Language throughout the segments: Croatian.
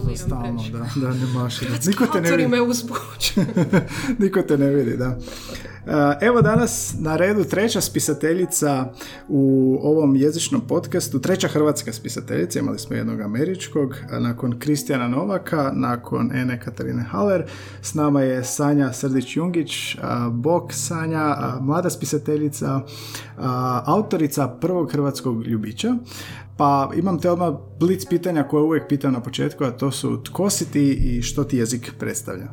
gestikuliram za stalno, da, da ne maši. Niko te ne vidi. me. Niko te ne vidi, da. E, Evo danas na redu treća spisateljica u ovom jezičnom podcastu, treća hrvatska spisateljica, imali smo jednog američkog, nakon Kristijana Novaka, nakon Ene Katarine Haller, s nama je Sanja Srdić-Jungić, Bok Sanja, mlada spisateljica, autorica prvog hrvatskog ljubića. Pa imam te odmah blic pitanja koje uvijek pitam na početku, a to su tko si ti i što ti jezik predstavlja?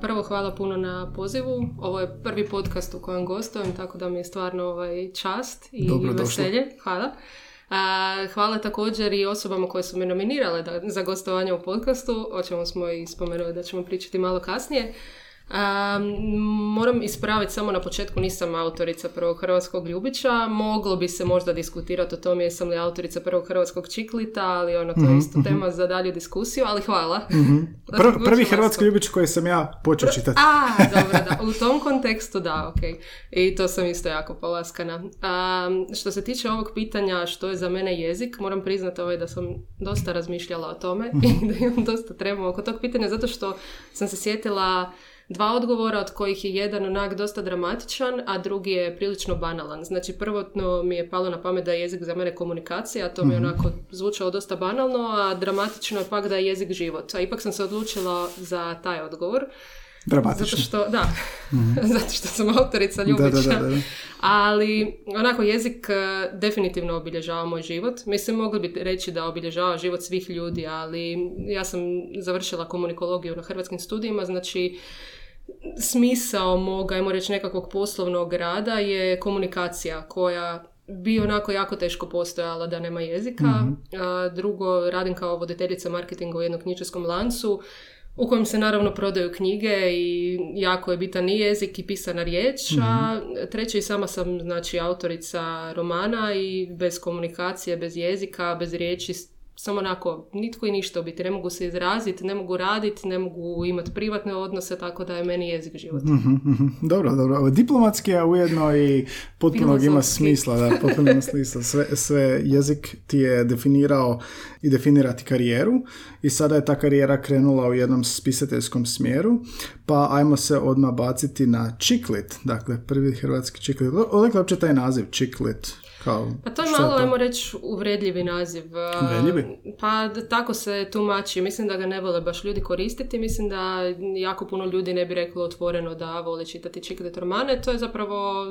Prvo hvala puno na pozivu. Ovo je prvi podcast u kojem gostujem, tako da mi je stvarno ovaj čast i veselje. Hvala. A, hvala također i osobama koje su me nominirale da, za gostovanje u podcastu, o čemu smo i spomenuli da ćemo pričati malo kasnije. A, moram ispraviti samo na početku, nisam autorica prvog hrvatskog ljubića. Moglo bi se možda diskutirati o tome jesam li autorica prvog hrvatskog čiklita, ali ono, to je isto tema za dalju diskusiju, ali hvala. Pr- prvi hrvatski ljubić koji sam ja počeo čitati. A, dobro, da. U tom kontekstu da, ok. I to sam isto jako polaskana. A, što se tiče ovog pitanja što je za mene jezik, moram priznati ovaj da sam dosta razmišljala o tome i da imam dosta tremu oko tog pitanja, zato što sam se sjetila dva odgovora od kojih je jedan onak dosta dramatičan, a drugi je prilično banalan. Znači, prvotno mi je palo na pamet da je jezik za mene komunikacija, a to mi je onako zvučalo dosta banalno, a dramatično je pak da je jezik život. A ipak sam se odlučila za taj odgovor. Dramatično. Zato što, da, zato što sam autorica Mhm. Da, Ljubića. da, da, da. Ali, onako, jezik eh, definitivno obilježava moj život. Mislim, mogli bi reći da obilježava život svih ljudi, ali ja sam završila komunikologiju na hrvatskim studijima, znači smisao mog, ajmo reći, nekakvog poslovnog rada je komunikacija koja bi onako jako teško postojala da nema jezika. A, drugo, radim kao voditeljica marketinga u jednom knjižarskom lancu u kojem se naravno prodaju knjige i jako je bitan i jezik i pisana riječ, a treće i sama sam znači autorica romana i bez komunikacije, bez jezika, bez riječi, samo onako nitko i ništa biti, ne mogu se izraziti, ne mogu raditi, ne mogu imati privatne odnose, tako da je meni jezik život. Mhm, mhm. Dobro, dobro. Diplomatski, a ujedno i potpunog ima smisla, da, potpuno ima smisla. Sve, sve jezik ti je definirao i definirati karijeru i sada je ta karijera krenula u jednom spisateljskom smjeru, pa ajmo se odmah baciti na čiklit, dakle prvi hrvatski čiklit. Odakle uopće taj naziv čiklit? Kao, Pa to je malo, ajmo reći, uvredljivi naziv. Uvredljivi? Pa tako se tumači. Mislim da ga ne vole baš ljudi koristiti. Mislim da jako puno ljudi ne bi reklo otvoreno da vole čitati chick lit romane. To je zapravo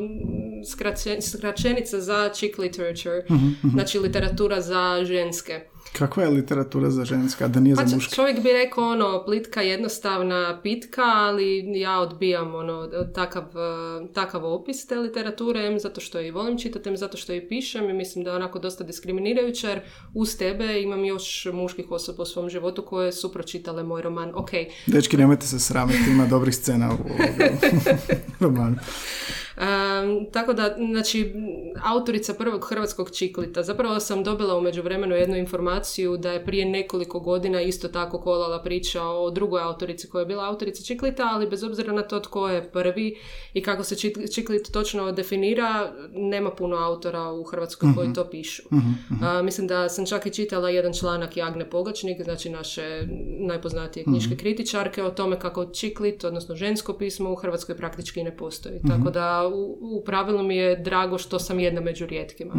skraće- skraćenica za chick literature. Mhm, Znači literatura za ženske. Kakva je literatura za ženska, da nije Pa za muške? čovjek bi rekao ono plitka, jednostavna pitka, ali ja odbijam ono takav, eh, takav opis te literature, em zato što i volim čitati, em zato što i pišem i mislim da je onako dosta diskriminirajuće jer uz tebe imam još muških osoba u svom životu koje su pročitale moj roman. Ok, Dečki, nemojte se sramiti, ima dobrih scena u romanu. Tako da, znači, autorica prvog hrvatskog čiklita. Zapravo sam dobila u međuvremenu jednu informaciju da je prije nekoliko godina isto tako kolala priča o drugoj autorici koja je bila autorica čiklita, ali bez obzira na to tko je prvi i kako se čik- čiklit točno definira, nema puno autora u Hrvatskoj koji to pišu. A, mislim da sam čak i čitala jedan članak Jagne Pogačnik, znači naše najpoznatije knjiške kritičarke o tome kako čiklit, odnosno žensko pismo u Hrvatskoj praktički ne postoji. Tako da u, u pravilu mi je drago što sam jedna među rijetkima.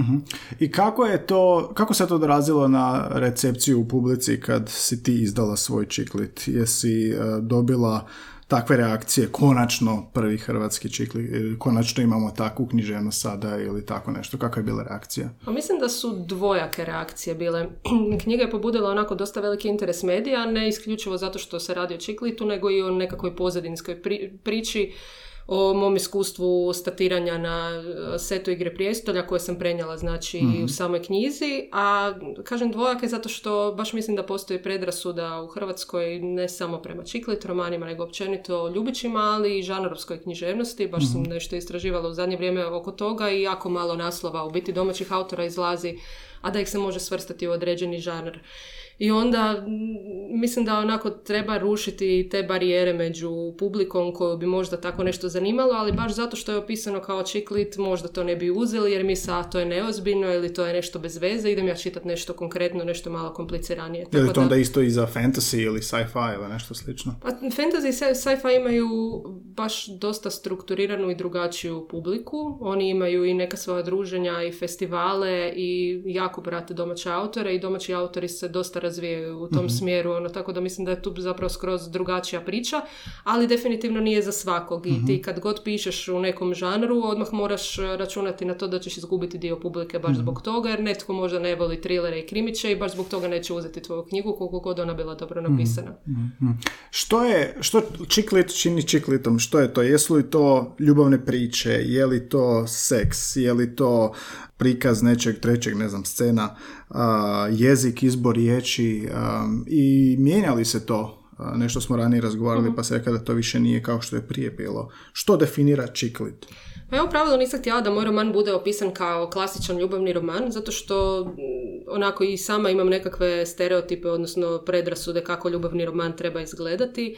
I kako je to, kako se to odrazilo na recepciju u publici kad si ti izdala svoj čiklit? Jesi e, dobila takve reakcije, konačno prvi hrvatski čiklit, ili konačno imamo takvu književnost sada ili tako nešto, kakva je bila reakcija? Pa mislim da su dvojake reakcije bile. Knjiga je pobudila onako dosta veliki interes medija, ne isključivo zato što se radi o čiklitu, nego i o nekakvoj pozadinskoj pri- priči o mom iskustvu statiranja na e, setu igre prijestolja koje sam prenijela znači u samoj knjizi, a kažem dvojake zato što baš mislim da postoji predrasuda u Hrvatskoj ne samo prema čiklit romanima, nego općenito ljubićima, ali i žanrovskoj književnosti, baš sam nešto istraživala u zadnje vrijeme oko toga i jako malo naslova u biti domaćih autora izlazi, a da ih se može svrstati u određeni žanr. I onda mislim da onako treba rušiti te barijere među publikom koju bi možda tako nešto zanimalo, ali baš zato što je opisano kao čiklit možda to ne bi uzeli jer mi sa to je neozbiljno ili to je nešto bez veze, idem ja čitati nešto konkretno, nešto malo kompliciranije. Je li to onda isto i za fantasy ili sci-fi ili nešto slično? Pa fantasy i sci-fi imaju baš dosta strukturiranu i drugačiju publiku. Oni imaju i neka svoja druženja i festivale i jako brate domaće autore i domaći autori se dosta razvijaju u tom mhm. smjeru, ono, tako da mislim da je tu zapravo skroz drugačija priča, ali definitivno nije za svakog i ti mhm. kad god pišeš u nekom žanru, odmah moraš računati na to da ćeš izgubiti dio publike baš mhm. zbog toga, jer netko možda ne voli trilere i krimiće i baš zbog toga neće uzeti tvoju knjigu koliko god ona bila dobro napisana. Što je, što čiklit čini čiklitom? Što je to? Jesu li to ljubavne priče? Je li to seks? Je li to prikaz nečeg trećeg, ne znam, scena, jezik, izbor riječi i mijenjali se to nešto smo ranije razgovarali mhm. pa se kada to više nije kao što je prije bilo. Što definira čiklit? Pa ja u pravilu nisam htjela da moj roman bude opisan kao klasičan ljubavni roman, zato što onako i sama imam nekakve stereotipe, odnosno predrasude kako ljubavni roman treba izgledati.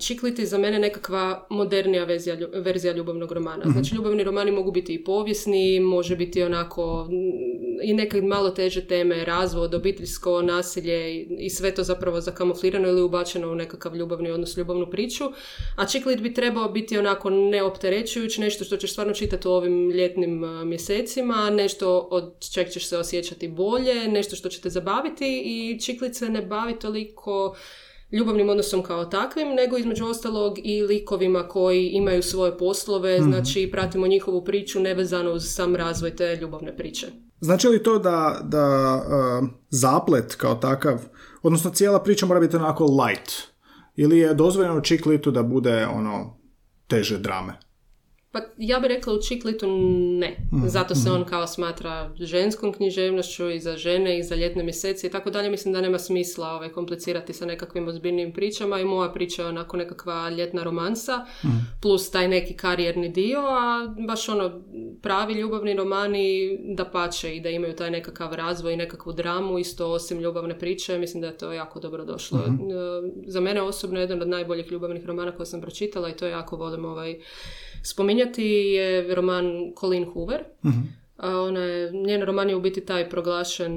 Čiklit je za mene nekakva modernija verzija, verzija ljubavnog romana. Mhm. Znači ljubavni romani mogu biti i povijesni, može biti onako i neke malo teže teme, razvod, obiteljsko nasilje i sve to zapravo zakamuflirano ili ubačeno u nekakav ljubavni odnos, ljubavnu priču. A čiklit bi trebao biti onako neopterećujući, nešto što ćeš stvarno čitati u ovim ljetnim mjesecima, nešto od čeg ćeš se osjećati bolje, nešto što će te zabaviti i čiklit se ne bavi toliko ljubavnim odnosom kao takvim, nego između ostalog i likovima koji imaju svoje poslove, mm znači pratimo njihovu priču nevezano uz sam razvoj te ljubavne priče. Znači li to da, da zaplet kao takav, odnosno cijela priča mora biti onako light, ili je dozvoljeno čiklitu da bude ono teže drame? Pa ja bih rekla u Čiklitu ne. Mhm, Zato se mhm. on kao smatra ženskom književnošću i za žene i za ljetne mjesece i tako dalje. Mislim da nema smisla ovaj, komplicirati sa nekakvim ozbiljnim pričama i moja priča je onako nekakva ljetna romansa mhm. plus taj neki karijerni dio, a baš ono pravi ljubavni romani da pače i da imaju taj nekakav razvoj i nekakvu dramu isto osim ljubavne priče. Mislim da je to jako dobro došlo. E, za mene osobno je jedan od najboljih ljubavnih romana koje sam pročitala i to jako volim ovaj spominjati je roman Colleen Hoover. uh Ona je, njen roman je u biti taj proglašen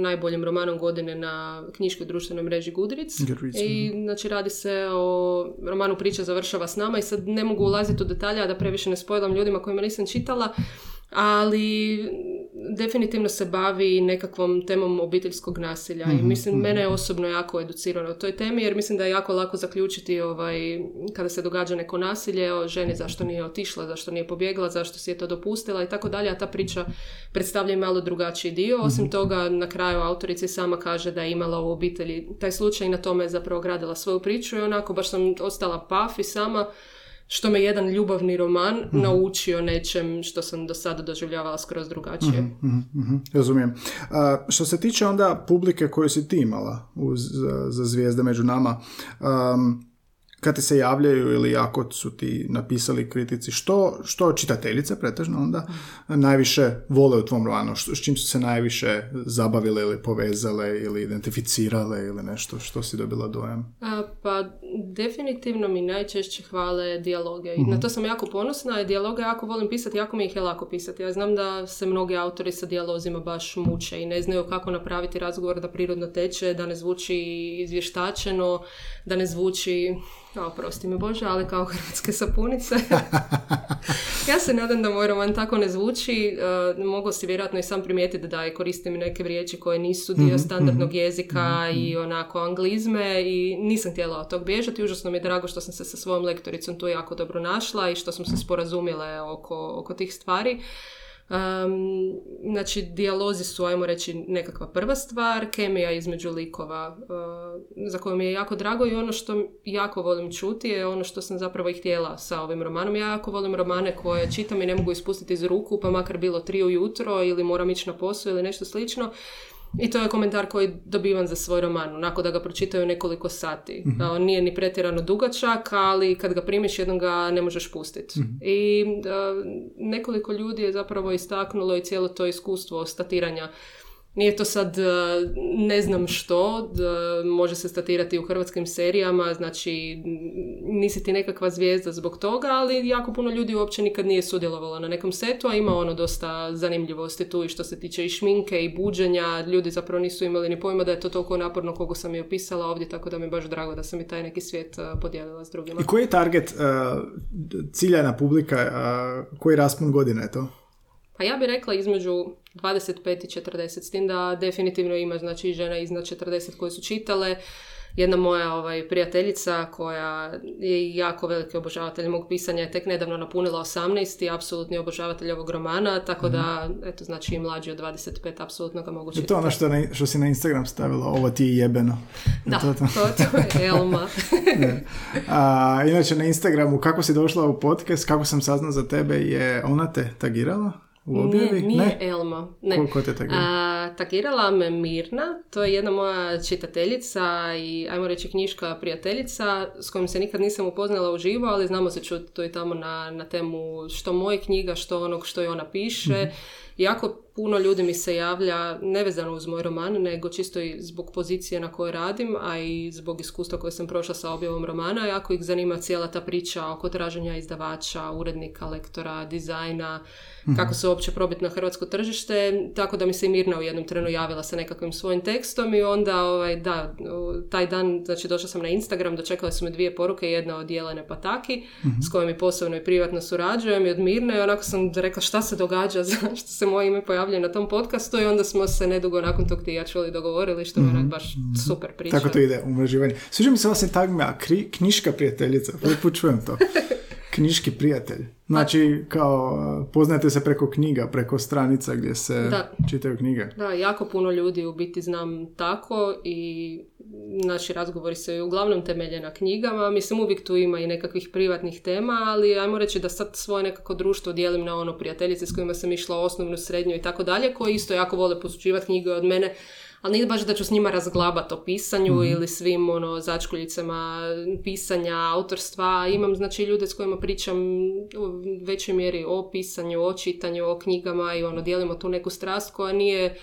najboljim romanom godine na knjiškoj društvenoj mreži Goodreads. I znači radi se o romanu Priča završava s nama i sad ne mogu ulaziti u detalje, a da previše ne spojlam ljudima kojima nisam čitala, ali definitivno se bavi nekakvom temom obiteljskog nasilja i mhm, mislim mm mene je osobno jako educirano o toj temi jer mislim da je jako lako zaključiti ovaj, kada se događa neko nasilje o ženi zašto nije otišla, zašto nije pobjegla, zašto si je to dopustila i tako dalje, a ta priča predstavlja i malo drugačiji dio. Osim mhm. toga na kraju autorici sama kaže da je imala u obitelji taj slučaj i na tome je zapravo gradila svoju priču i onako baš sam ostala paf i sama što me jedan ljubavni roman mm naučio nečem što sam do sada doživljavala skroz drugačije. Mm-hmm, Razumijem. što se tiče onda publike koju si ti imala uz, za, za zvijezde među nama, um, kad ti se javljaju ili ako su ti napisali kritici, što, što čitateljice pretežno onda najviše vole u tvom romanu, s čim su se najviše zabavile ili povezale ili identificirale ili nešto, što si dobila dojam? A, pa definitivno mi najčešće hvale dijaloge i na to sam jako ponosna, dijaloge jako volim pisati, jako mi ih je lako pisati. Ja znam da se mnogi autori sa dijalozima baš muče i ne znaju kako napraviti razgovor da prirodno teče, da ne zvuči izvještačeno, da ne zvuči kao, prosti mi Bože, ali kao hrvatske sapunice. ja se nadam da moj roman tako ne zvuči. Uh, mogu si vjerojatno i sam primijetiti da je koristim neke riječi koje nisu dio mhm, standardnog mhm, jezika mhm, i onako anglizme i nisam htjela od tog bježati. Užasno mi je drago što sam se sa svojom lektoricom tu jako dobro našla i što smo se sporazumile oko, oko tih stvari. Um, znači, dijalozi su, ajmo reći, nekakva prva stvar, kemija između likova, uh, za koju mi je jako drago i ono što jako volim čuti je ono što sam zapravo i htjela sa ovim romanom. Ja jako volim romane koje čitam i ne mogu ispustiti iz ruku, pa makar bilo tri ujutro ili moram ići na posao ili nešto slično. I to je komentar koji dobivam za svoj roman, onako da ga pročitaju nekoliko sati. mm On nije ni pretjerano dugačak, ali kad ga primiš jednom ga ne možeš pustiti. Mhm. I nekoliko ljudi je zapravo istaknulo i cijelo to iskustvo statiranja nije to sad e, ne znam što, može se statirati u hrvatskim serijama, znači nisi ti nekakva zvijezda zbog toga, ali jako puno ljudi uopće nikad nije sudjelovalo na nekom setu, a ima ono dosta zanimljivosti tu i što se tiče i šminke i buđenja, ljudi zapravo nisu imali ni pojma da je to toliko naporno kogo sam je opisala ovdje, tako da mi je baš drago da sam i taj neki svijet e, podijelila s drugima. I koji je target uh, ciljana publika, uh, koji raspon godine je to? Pa ja bih rekla između 25 i 40, s tim da definitivno ima znači žena iznad 40 koje su čitale. Jedna moja ovaj, prijateljica koja je jako veliki obožavatelj mog pisanja je tek nedavno napunila 18 i apsolutni obožavatelj ovog romana, tako da, mhm. eto, znači i mlađi od 25 apsolutno ga mogu čitati. To ono što, na, što si na Instagram stavila, ovo ti je jebeno. Da, to, to. to, je Elma. A, inače na Instagramu, kako si došla u podcast, kako sam saznao za tebe, je ona te tagirala? U objavi? Nije, nije Elma. Ne. Ko, te tagirala? tagirala me Mirna, to je jedna moja čitateljica i ajmo reći knjiška prijateljica s kojom se nikad nisam upoznala uživo, ali znamo se čuti to i tamo na, na temu što moje knjiga, što onog što je ona piše. mm Jako puno ljudi mi se javlja, nevezano uz moj roman, nego čisto i zbog pozicije na kojoj radim, a i zbog iskustva koje sam prošla sa objavom romana. Jako ih zanima cijela ta priča oko traženja izdavača, urednika, lektora, dizajna, Mhm. kako se uopće probiti na hrvatsko tržište, tako da mi se i Mirna u jednom trenu javila sa nekakvim svojim tekstom i onda, ovaj, da, taj dan, znači došla sam na Instagram, dočekale su me dvije poruke, jedna od Jelene Pataki, s kojom i posebno i privatno surađujem i od Mirne i onako sam rekla šta se događa, zašto se moje ime pojavljuje na tom podcastu i onda smo se nedugo nakon tog ti ja čuli dogovorili, što je mm baš super priča. Tako to ide, umreživanje. Sviđa mi se vas tagma, knjiška prijateljica, prvi put čujem to. knjiški prijatelj. Znači, kao, poznajete se preko knjiga, preko stranica gdje se da. čitaju knjige. Da, jako puno ljudi u biti znam tako i naši razgovori se uglavnom temelje na knjigama. Mislim, uvijek tu ima i nekakvih privatnih tema, ali ajmo reći da sad svoje nekako društvo dijelim na ono prijateljice s kojima sam išla osnovnu, srednju i tako dalje, koji isto jako vole posuđivati knjige od mene ali nije baš da ću s njima razglabati o pisanju mm ili svim ono, začkuljicama pisanja, autorstva. Imam znači ljude s kojima pričam u većoj mjeri o pisanju, o čitanju, o knjigama i ono, dijelimo tu neku strast koja nije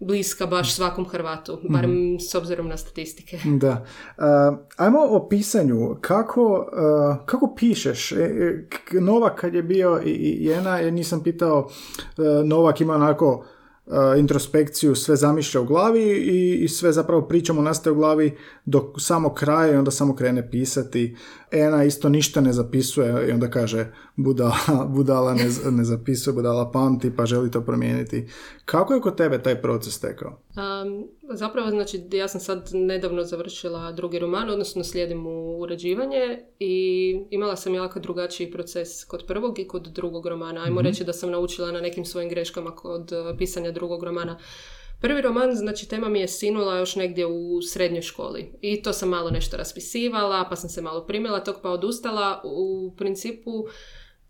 bliska baš svakom Hrvatu, barem mm s obzirom na statistike. Da. Uh, ajmo o pisanju. Kako, uh, kako pišeš? E, Novak kad je bio i jedna, ja nisam pitao, uh, Novak ima onako introspekciju sve zamišlja u glavi i, i sve zapravo pričamo nastaje u glavi do samog kraja i onda samo krene pisati. Ena isto ništa ne zapisuje i onda kaže budala, budala ne, ne zapisuje, budala pamti pa želi to promijeniti. Kako je kod tebe taj proces tekao? Um, zapravo, znači, ja sam sad nedavno završila drugi roman, odnosno slijedim u uređivanje i imala sam jako drugačiji proces kod prvog i kod drugog romana. Ajmo mm reći da sam naučila na nekim svojim greškama kod uh, pisanja drugog romana. Prvi roman, znači tema mi je sinula još negdje u srednjoj školi i to sam malo nešto raspisivala, pa sam se malo primila tog pa odustala. U principu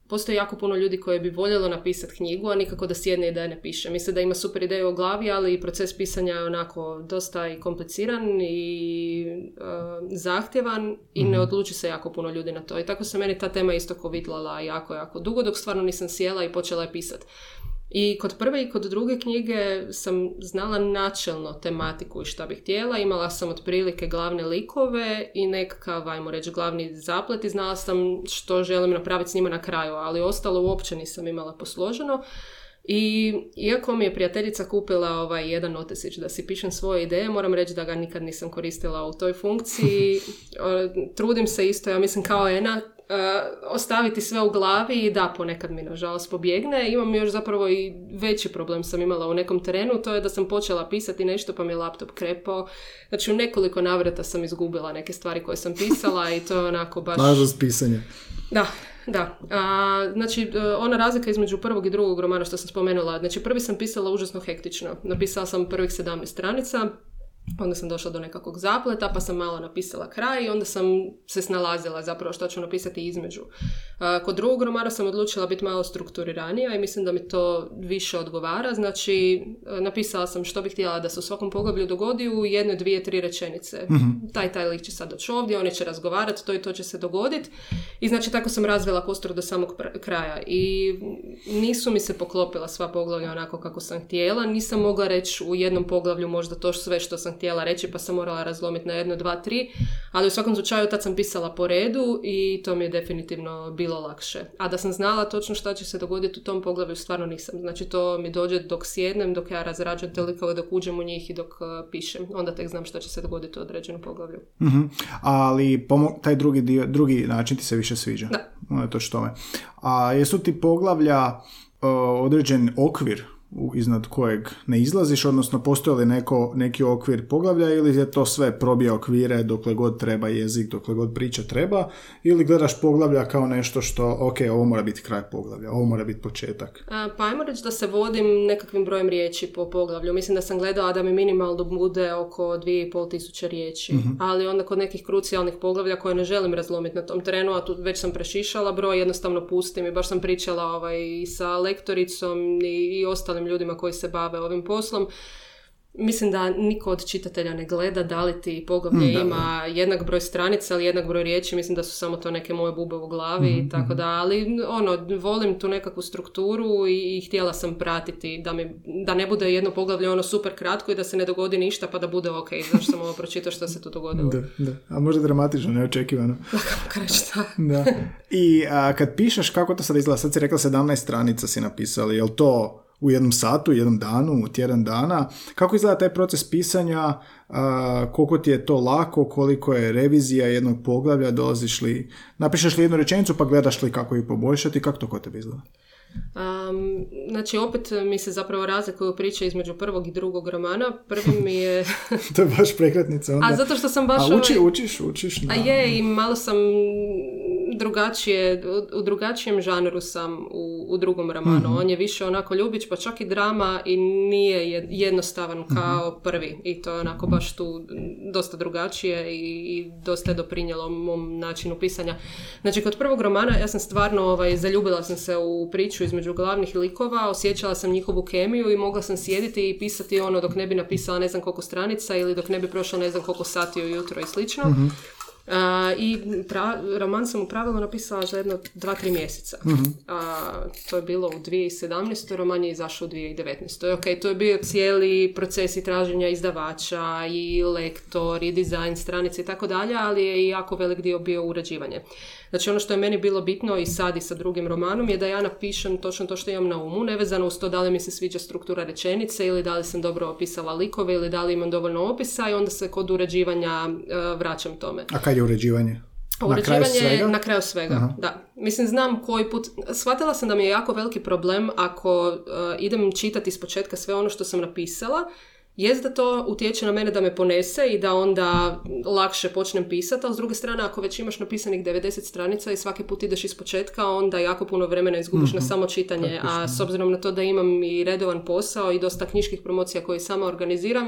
postoji jako puno ljudi koji bi voljelo napisati knjigu, a nikako da sjedne i da je ne piše. Misle da ima super ideju u glavi, ali proces pisanja je onako dosta i kompliciran i uh, zahtjevan i ne mhm. odluči se jako puno ljudi na to. I tako se meni ta tema isto kovitlala jako, jako dugo, dok stvarno nisam sjela i počela je pisati. I kod prve i kod druge knjige sam znala načelno tematiku i šta bih htjela. Imala sam otprilike glavne likove i nekakav, ajmo reći, glavni zaplet i znala sam što želim napraviti s njima na kraju, ali ostalo uopće nisam imala posloženo. I iako mi je prijateljica kupila ovaj jedan notesić da si pišem svoje ideje, moram reći da ga nikad nisam koristila u toj funkciji. Trudim se isto, ja mislim kao Ena, ostaviti sve u glavi i da, ponekad mi nažalost pobjegne. Imam još zapravo i veći problem sam imala u nekom terenu, to je da sam počela pisati nešto pa mi je laptop krepao. Znači u nekoliko navrata sam izgubila neke stvari koje sam pisala i to je onako baš... Nažalost pisanje. Da, Da, a, znači e, ona razlika između prvog i drugog romana što sam spomenula, znači prvi sam pisala užasno hektično, napisala sam prvih 17 stranica, Onda sam došla do nekakvog zapleta, pa sam malo napisala kraj i onda sam se snalazila zapravo što ću napisati između. Kod drugog romana sam odlučila biti malo strukturiranija i mislim da mi to više odgovara. Znači, napisala sam što bih htjela da se u svakom poglavlju dogodi u jedne, dvije, tri rečenice. mm Taj, taj lik će sad doći ovdje, oni će razgovarati, to i to će se dogoditi. I znači, tako sam razvila kostur do samog kraja. I nisu mi se poklopila sva poglavlja onako kako sam htjela. Nisam mogla reći u jednom poglavlju možda to sve što sam htjela reći, pa sam morala razlomiti na jedno, dva, tri. Ali u svakom slučaju tad sam pisala po redu i to mi je definitivno bilo lakše. A da sam znala točno šta će se dogoditi u tom poglavlju, stvarno nisam. Znači to mi dođe dok sjednem, dok ja razrađujem te likove, dok uđem u njih i dok uh, pišem. Onda tek znam šta će se dogoditi u određenom poglavlju. mm Ali taj drugi, dio, drugi način ti se više sviđa. Da. To što me. A jesu ti poglavlja uh, određen okvir iznad kojeg ne izlaziš, odnosno postoji li neko, neki okvir poglavlja ili je to sve probija okvire dokle god treba jezik, dokle god priča treba ili gledaš poglavlja kao nešto što, ok, ovo mora biti kraj poglavlja, ovo mora biti početak. Pa ajmo reći da se vodim nekakvim brojem riječi po poglavlju. Mislim da sam gledala da mi minimalno bude oko 2,5 tisuće riječi, mhm. ali onda kod nekih krucijalnih poglavlja koje ne želim razlomiti na tom terenu, a tu već sam prešišala broj, jednostavno pustim i baš sam pričala ovaj, i sa lektoricom i, i ostalim ljudima koji se bave ovim poslom Mislim da niko od čitatelja ne gleda da li ti poglavlje mm, ima jednak broj stranica ili jednak broj riječi, mislim da su samo to neke moje bube u glavi mm, tako da, ali ono, volim tu nekakvu strukturu i, htjela sam pratiti da, mi, da ne bude jedno poglavlje ono super kratko i da se ne dogodi ništa pa da bude ok, zašto sam ovo pročitao što se tu dogodilo. Da, da. A možda dramatično, neočekivano. Da, da. I a, kad pišeš, kako to sad izgleda? Sad si rekla 17 stranica si napisali, jel to u jednom satu, u jednom danu, u tjedan dana. Kako izgleda taj proces pisanja, koliko ti je to lako, koliko je revizija jednog poglavlja, dolaziš li, napišeš li jednu rečenicu pa gledaš li kako ju poboljšati, kako to kod tebe izgleda? Um, znači, opet mi se zapravo razlikuju priče između prvog i drugog romana. Prvi mi je... to je baš prekretnica onda. A zato što sam baš... A uči, ovaj- učiš, učiš. A je, i malo sam drugačije, u, drugačijem žanru sam u, u drugom romanu. Mhm. On je više onako ljubić, pa čak i drama i nije jednostavan mhm. kao prvi. I to je onako baš tu dosta drugačije i, i dosta je doprinjelo mom načinu pisanja. Znači, kod prvog romana ja sam stvarno ovaj, zaljubila sam se u priču između glavnih likova, osjećala sam njihovu kemiju i mogla sam sjediti i pisati ono dok ne bi napisala ne znam koliko stranica ili dok ne bi prošla ne znam koliko sati ujutro i slično. I pra, roman sam u pravilu napisala za jedno dva, tri mjeseca. uh to je bilo u 2017. Roman je izašao u 2019. Ok, to je bio cijeli proces i traženja izdavača i lektor i dizajn stranice i tako dalje, ali je i jako velik dio bio uređivanje. Znači ono što je meni bilo bitno i sad i sa drugim romanom je da ja napišem točno to što imam na umu, nevezano uz to da li mi se sviđa struktura rečenice ili da li sam dobro opisala likove ili da li imam dovoljno opisa i onda se kod uređivanja uh, vraćam tome. A kad je uređivanje? Uređivanje na kraju svega, na kraju svega da. Mislim, znam koji put, shvatila sam da mi je jako veliki problem ako uh, idem čitati iz početka sve ono što sam napisala, Jest da to utječe na mene da me ponese i da onda lakše počnem pisati, ali s druge strane ako već imaš napisanih 90 stranica i svaki put ideš iz početka, onda jako puno vremena izgubiš na mhm. samo čitanje, a s obzirom na to da imam i redovan posao i dosta knjiških promocija koje sama organiziram,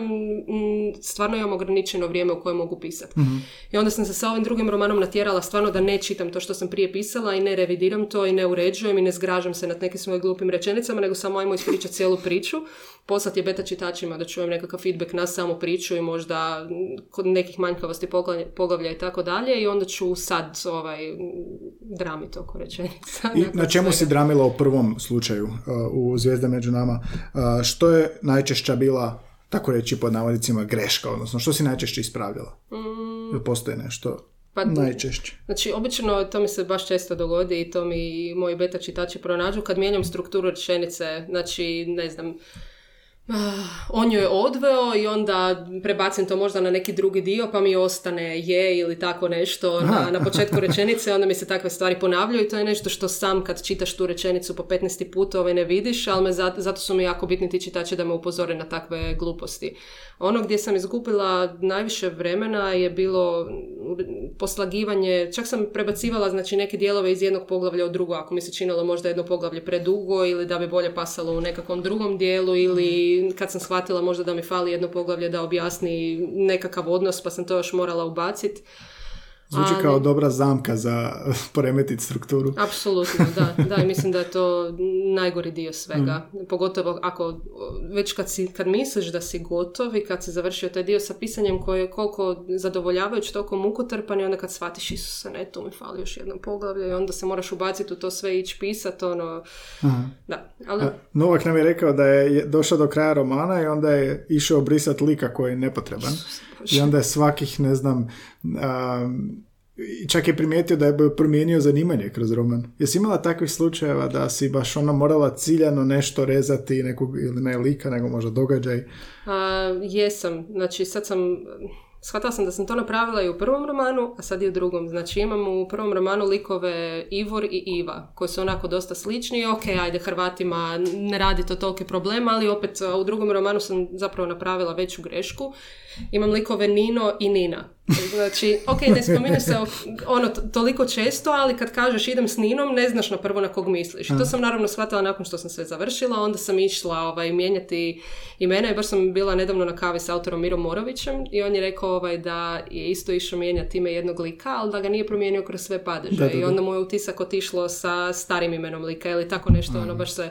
stvarno imam ograničeno vrijeme u kojem mogu pisati. Mhm. I onda sam se sa ovim drugim romanom natjerala stvarno da ne čitam to što sam prije pisala i ne revidiram to i ne uređujem i ne zgražam se nad nekim svojim glupim rečenicama, nego samo ajmo ispričati cijelu priču poslati je beta čitačima da čujem nekakav feedback na samu priču i možda kod nekih manjkavosti poglavlja i tako dalje i onda ću sad ovaj, dramiti oko rečenica. I na čemu si dramila u prvom slučaju uh, u Zvijezda među nama? Uh, što je najčešća bila tako reći pod navodicima greška, odnosno što si najčešće ispravljala? Mm. Ili postoji nešto pa, najčešće? Znači, obično to mi se baš često dogodi i to mi moji beta čitači pronađu kad mijenjam strukturu rečenice, znači, ne znam, on ju je odveo i onda prebacim to možda na neki drugi dio pa mi ostane je ili tako nešto na, na početku rečenice onda mi se takve stvari ponavljaju i to je nešto što sam kad čitaš tu rečenicu po 15. put ovaj ne vidiš ali me zato, zato su mi jako bitni ti čitači da me upozore na takve gluposti ono gdje sam izgubila najviše vremena je bilo poslagivanje, čak sam prebacivala znači neke dijelove iz jednog poglavlja u drugo, ako mi se činilo možda jedno poglavlje predugo ili da bi bolje pasalo u nekakvom drugom dijelu ili kad sam shvatila možda da mi fali jedno poglavlje da objasni nekakav odnos pa sam to još morala ubaciti. Zvuči kao dobra zamka za poremetiti strukturu. Apsolutno, da. Da, i mislim da je to najgori dio svega. Mm. Pogotovo ako već kad, si, kad misliš da si gotov i kad si završio taj dio sa pisanjem koji je koliko zadovoljavajući, toliko mukotrpan i onda kad shvatiš Isuse, ne, tu mi fali još jedno poglavlje i onda se moraš ubaciti u to sve i ići pisati, ono... Da, ali... Novak nam je rekao da je došao do kraja romana i onda je išao brisati lika koji je nepotreban. I onda je svakih, ne znam, um, čak je primijetio da je promijenio zanimanje kroz roman. Jesi imala takvih slučajeva da si baš ona morala ciljano nešto rezati, nekog, ili ne lika, nego možda događaj? A, jesam. Znači sad sam shvatila sam da sam to napravila i u prvom romanu, a sad i u drugom. Znači imamo u prvom romanu likove Ivor i Iva, koji su onako dosta slični. Ok, ajde, Hrvatima ne radi to toliki problem, ali opet u drugom romanu sam zapravo napravila veću grešku. Imam likove Nino i Nina. Znači, ok, ne spominje se ono toliko često, ali kad kažeš idem s Ninom, ne znaš na prvo na kog misliš. I to sam naravno shvatila nakon što sam sve završila, onda sam išla ovaj, mijenjati imena i baš sam bila nedavno na kavi s autorom Mirom Morovićem i on je rekao ovaj, da je isto išao mijenjati ime jednog lika, ali da ga nije promijenio kroz sve padeže. I onda mu je utisak otišlo sa starim imenom lika ili tako nešto, ono baš se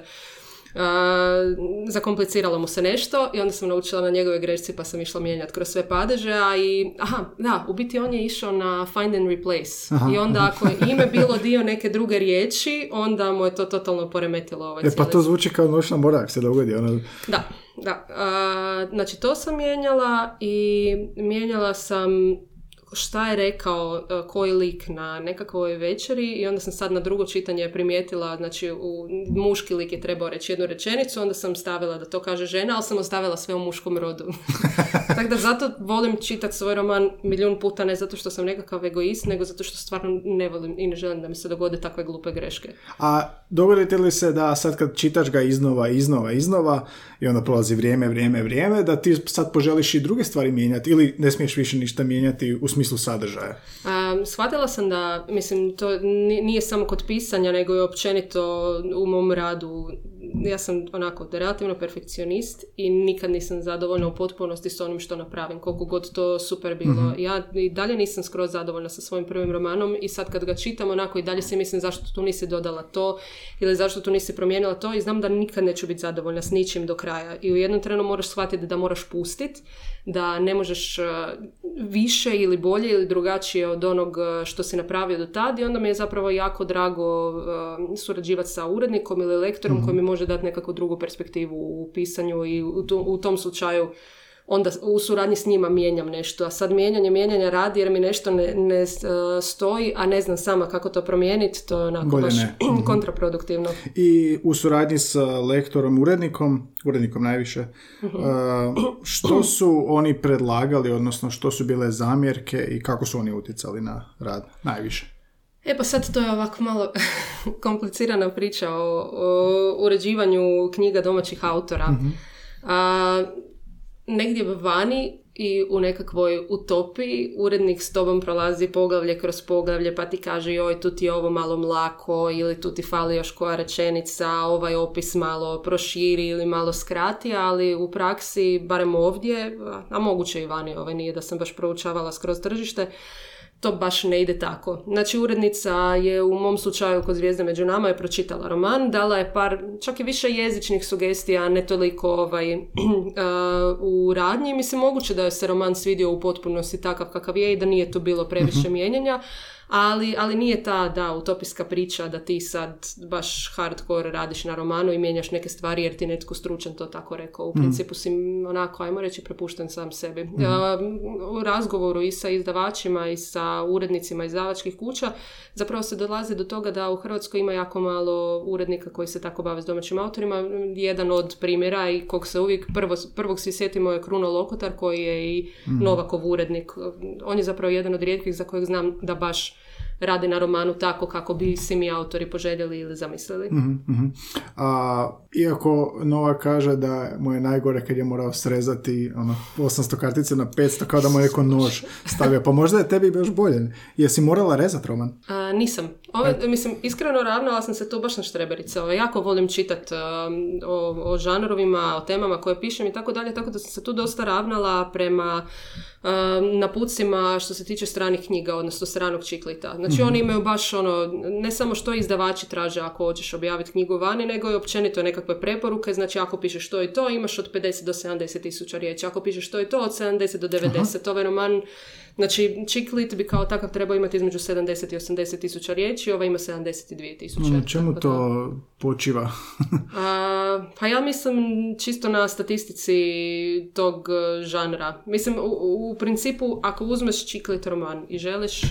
zakompliciralo mu se nešto i onda sam naučila na njegove grešci pa sam išla mijenjati kroz sve padeže, a i, aha, da, u biti on je išao na find and replace i onda ako je ime bilo dio neke druge riječi, onda mu je to totalno poremetilo ovaj e, pa to zvuči kao noćna mora se dogodi. Ono... Da, da. znači to sam mijenjala i mijenjala sam šta je rekao e, koji lik na nekakvoj večeri i onda sam sad na drugo čitanje primijetila, znači u, muški lik je trebao reći jednu rečenicu, onda sam stavila da to kaže žena, ali sam ostavila sve u muškom rodu. Tako da zato volim čitati svoj roman milijun puta, ne zato što sam nekakav egoist, nego zato što stvarno ne volim i ne želim da mi se dogode takve glupe greške. A dogodite li se da sad kad čitaš ga iznova, iznova, iznova i onda prolazi vrijeme, vrijeme, vrijeme, da ti sad poželiš i druge stvari mijenjati ili ne smiješ više ništa mijenjati u smislu sadržaja? Um, shvatila sam da, mislim, to nije samo kod pisanja, nego i općenito u mom radu ja sam onako relativno perfekcionist i nikad nisam zadovoljna u potpunosti s onim što napravim, koliko god to super bilo. mm Ja i dalje nisam skroz zadovoljna sa svojim prvim romanom i sad kad ga čitam onako i dalje se mislim zašto tu nisi dodala to ili zašto tu nisi promijenila to i znam da nikad neću biti zadovoljna s ničim do kraja. I u jednom trenu moraš shvatiti da moraš pustiti, da ne možeš uh, više ili bolje ili drugačije od onog uh, što si napravio do tad i onda mi je zapravo jako drago uh, surađivati sa urednikom ili lektorom mm koji mi može dati nekakvu drugu perspektivu u pisanju i u tom slučaju onda u suradnji s njima mijenjam nešto. A sad mijenjanje, mijenjanje radi jer mi nešto ne, ne stoji, a ne znam sama kako to promijeniti, to je onako baš mhm. kontraproduktivno. I u suradnji s lektorom, urednikom, urednikom najviše, mhm. što su oni predlagali, odnosno što su bile zamjerke i kako su oni utjecali na rad najviše? E pa sad to je ovako malo komplicirana priča o, o uređivanju knjiga domaćih autora. mm A, negdje vani i u nekakvoj utopiji urednik s tobom prolazi poglavlje kroz poglavlje pa ti kaže joj tu ti je ovo malo mlako ili tu ti fali još koja rečenica, ovaj opis malo proširi ili malo skrati, ali u praksi, barem ovdje, a moguće i vani, ovaj nije da sam baš proučavala skroz tržište, to baš ne ide tako. Znači, urednica je u mom slučaju kod Zvijezde među nama je pročitala roman, dala je par, čak i više jezičnih sugestija, ne toliko ovaj, u radnji. Mislim, moguće da je se roman svidio u potpunosti takav kakav je i da nije to bilo previše uh mijenjanja, ali, ali nije ta, da, utopijska priča da ti sad baš hardcore radiš na romanu i mijenjaš neke stvari jer ti netko stručan to tako rekao. U principu si onako, ajmo reći, prepušten sam sebi. U razgovoru i sa izdavačima i sa urednicima izdavačkih kuća zapravo se dolazi do toga da u Hrvatskoj ima jako malo urednika koji se tako bave s domaćim autorima. Jedan od primjera i kog se uvijek prvo, prvog svi sjetimo je Kruno Lokotar koji je i Novakov urednik. On je zapravo jedan od rijetkih za kojeg znam da baš radi na romanu tako kako bi si mi autori poželjeli ili zamislili. Mhm, A, iako Nova kaže da mu je najgore kad je morao srezati ono, 800 kartice na 500 kao da mu je neko nož stavio. Pa možda je tebi još bolje. Jesi morala rezati roman? A, nisam. Ove, mislim, iskreno ravnala sam se tu baš na štreberice. Ove, jako volim čitati o, o žanrovima, o temama koje pišem i tako dalje, tako da sam se tu dosta ravnala prema napucima što se tiče stranih knjiga, odnosno stranog čiklita. Znači mm oni imaju baš ono, ne samo što izdavači traže ako hoćeš objaviti knjigu vani, nego i općenito nekakve preporuke. Znači ako pišeš to i to, imaš od 50 do 70 tisuća riječi. Ako pišeš to i to, od 70 do 90. Aha. Ovaj roman Znači, Chicklit bi kao takav trebao imati između 70 i 80 tisuća riječi, ova ima 72 tisuće. Na čemu to počiva? a, pa ja mislim čisto na statistici tog e, žanra. Mislim, u, u principu, ako uzmeš Chicklit roman i želiš uh,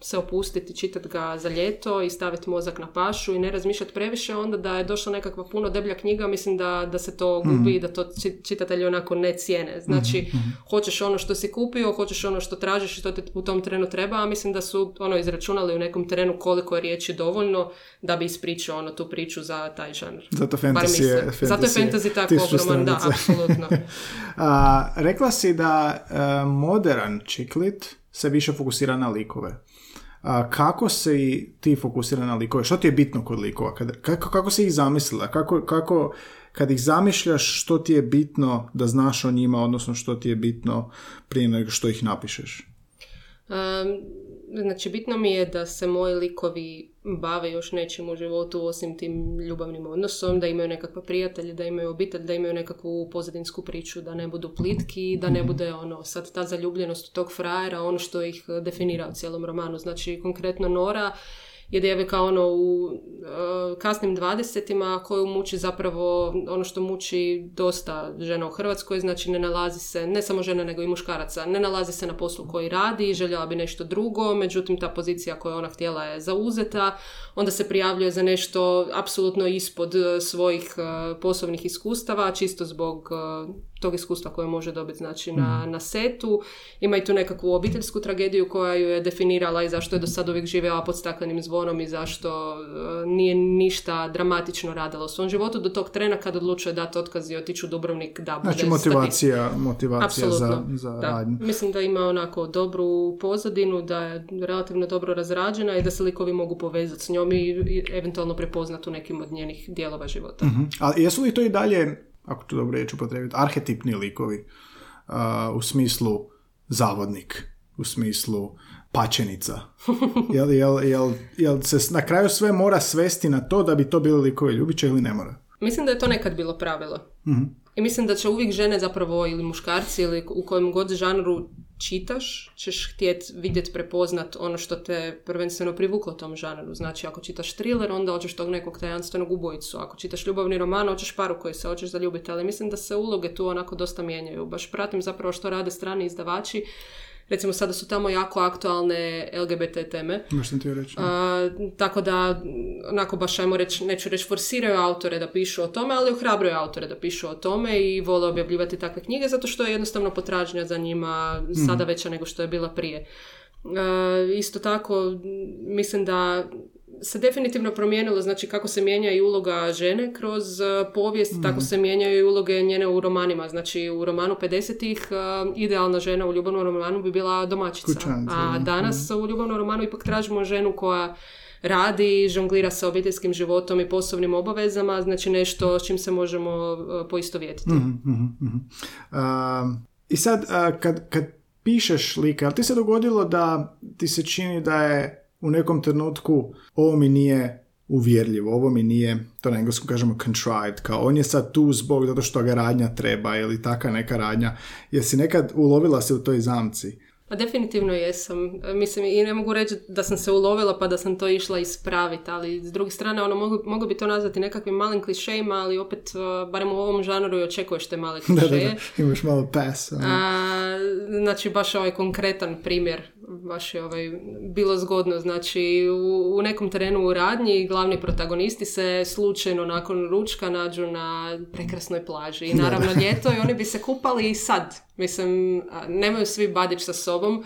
se opustiti, čitati ga za ljeto i staviti mozak na pašu i ne razmišljati previše, onda da je došla nekakva puno deblja knjiga, mislim da, da se to gubi i mhm. da to čitatelji onako ne cijene. Znači, mhm, mhm. hoćeš ono što si kupio, hoćeš ono što tražiš i što ti u tom trenu treba, a mislim da su ono izračunali u nekom trenu koliko je riječi dovoljno da bi ispričao ono tu priču za taj žanr. Zato fantasy je, fantasy Zato je fantasy tako ogroman, da, apsolutno. a, rekla si da uh, modern čiklit se više fokusira na likove. A, kako se i ti fokusira na likove? Što ti je bitno kod likova? Kako, kako se ih zamislila? Kako, kako, kad ih zamišljaš, što ti je bitno da znaš o njima, odnosno što ti je bitno prije nego što ih napišeš? Um, znači, bitno mi je da se moji likovi bave još nečim u životu osim tim ljubavnim odnosom, da imaju nekakve prijatelje, da imaju obitelj, da imaju nekakvu pozadinsku priču, da ne budu plitki, da ne bude ono, sad ta zaljubljenost tog frajera, ono što ih definira u cijelom romanu. Znači, konkretno Nora je djevojka ono u uh, kasnim dvadesetima koju muči zapravo ono što muči dosta žena u Hrvatskoj, znači ne nalazi se, ne samo žena nego i muškaraca, ne nalazi se na poslu koji radi, željela bi nešto drugo, međutim ta pozicija koju ona htjela je zauzeta, onda se prijavljuje za nešto apsolutno ispod svojih uh, poslovnih iskustava, čisto zbog tog iskustva koje može dobiti znači, na, mhm. na setu. Ima i tu nekakvu obiteljsku tragediju koja ju je definirala i zašto je do sad uvijek živjela pod staklenim zvonom i zašto e, nije ništa dramatično radila u svom životu do tog trena kad odlučuje dati otkaz i otići u Dubrovnik da bude Znači motivacija, motivacija za, za da. Mislim da ima onako dobru pozadinu, da je relativno dobro razrađena i da se likovi mogu povezati s njom i, eventualno prepoznati u nekim od njenih dijelova života. uh A jesu li to i dalje ako tu dobro riječ upotrebiti, arhetipni likovi uh, u smislu zavodnik, u smislu pačenica. Jel, jel, jel, jel se na kraju sve mora svesti na to da bi to bili likovi ljubiće ili ne mora? Mislim da je to nekad bilo pravilo. Mhm. I mislim da će uvijek žene zapravo ili muškarci ili u kojem god žanru čitaš, ćeš htjet vidjet, prepoznat ono što te prvenstveno privuklo tom žanru. Znači, ako čitaš thriller, onda hoćeš tog nekog tajanstvenog ubojicu. Ako čitaš ljubavni roman, hoćeš paru koji se hoćeš zaljubiti. Ali mislim da se uloge tu onako dosta mijenjaju. Baš pratim zapravo što rade strani izdavači recimo sada su tamo jako aktualne LGBT teme. ti reći. tako da, onako baš ajmo reći, neću reći forsiraju autore da pišu o tome, ali ohrabruju autore da pišu o tome i vole objavljivati takve knjige zato što je jednostavno potražnja za njima sada mhm. veća nego što je bila prije. isto tako, mislim da se definitivno promijenilo, znači kako se mijenja i uloga žene kroz uh, povijest, mm. tako se mijenjaju i uloge njene u romanima. Znači u romanu 50-ih uh, idealna žena u ljubavnom romanu bi bila domaćica. a danas u ljubavnom romanu ipak tražimo ženu koja radi, žonglira sa obiteljskim životom i poslovnim obavezama, znači nešto s čim se možemo uh, poistovjetiti. mm I sad, kad, kad pišeš lika, ali ti se dogodilo da ti se čini da je u nekom trenutku ovo mi nije uvjerljivo, ovo mi nije, to na engleskom kažemo contrived, kao on je sad tu zbog zato što ga radnja treba ili taka neka radnja. Jesi nekad ulovila se u toj zamci? Pa definitivno jesam. Mislim, i ne mogu reći da sam se ulovila pa da sam to išla ispraviti, ali s druge strane, ono, mogu, mogu bi to nazvati nekakvim malim klišejima, ali opet, uh, barem u ovom žanru, i očekuješ te male klišeje. da, da, imaš malo pass. ono. A, znači, baš ovaj konkretan primjer, baš je ovaj, bilo zgodno. Znači, u, u nekom terenu u radnji glavni protagonisti se slučajno nakon ručka nađu na prekrasnoj plaži. I naravno ljeto i oni bi se kupali i sad. Mislim, nemaju svi badić sa sobom.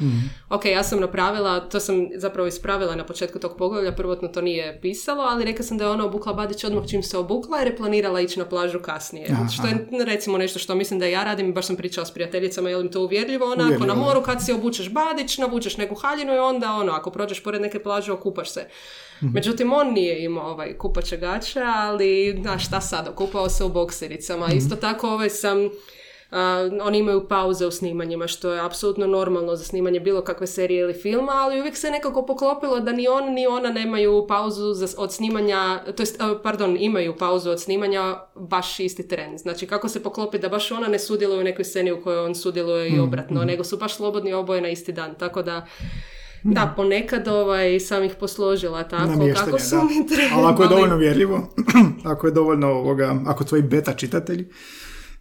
Ok, ja sam napravila, to sam zapravo ispravila na početku tog poglavlja, prvotno to nije pisalo, ali rekla sam da je ona obukla badić odmah čim se obukla jer je planirala ići na plažu kasnije. Aha. Što je recimo nešto što mislim da ja radim, baš sam pričala s prijateljicama, je li to uvjerljivo, onako Uvjerljivo, na moru kad si obučeš badić, navučeš neku haljinu i onda ono, ako prođeš pored neke plaže, okupaš se. Mhm. Međutim, on nije imao ovaj kupače gače, ali na šta sad, okupao se u boksericama. Mhm. Isto tako ovaj sam oni imaju pauze u snimanjima, što je apsolutno normalno za snimanje bilo kakve serije ili filma, ali uvijek se nekako poklopilo da ni on ni ona nemaju pauzu za, od snimanja, to jest, a, pardon, imaju pauzu od snimanja baš isti tren. Znači, kako se poklopi da baš ona ne sudjeluje u nekoj sceni u kojoj on sudjeluje Mm, i obratno, nego su baš slobodni oboje na isti dan. Tako da, da, ponekad ovaj, sam ih posložila tako kako su da. mi trebali. Ali ako je dovoljno vjerljivo, ako je dovoljno ovoga, ako tvoji beta čitatelji,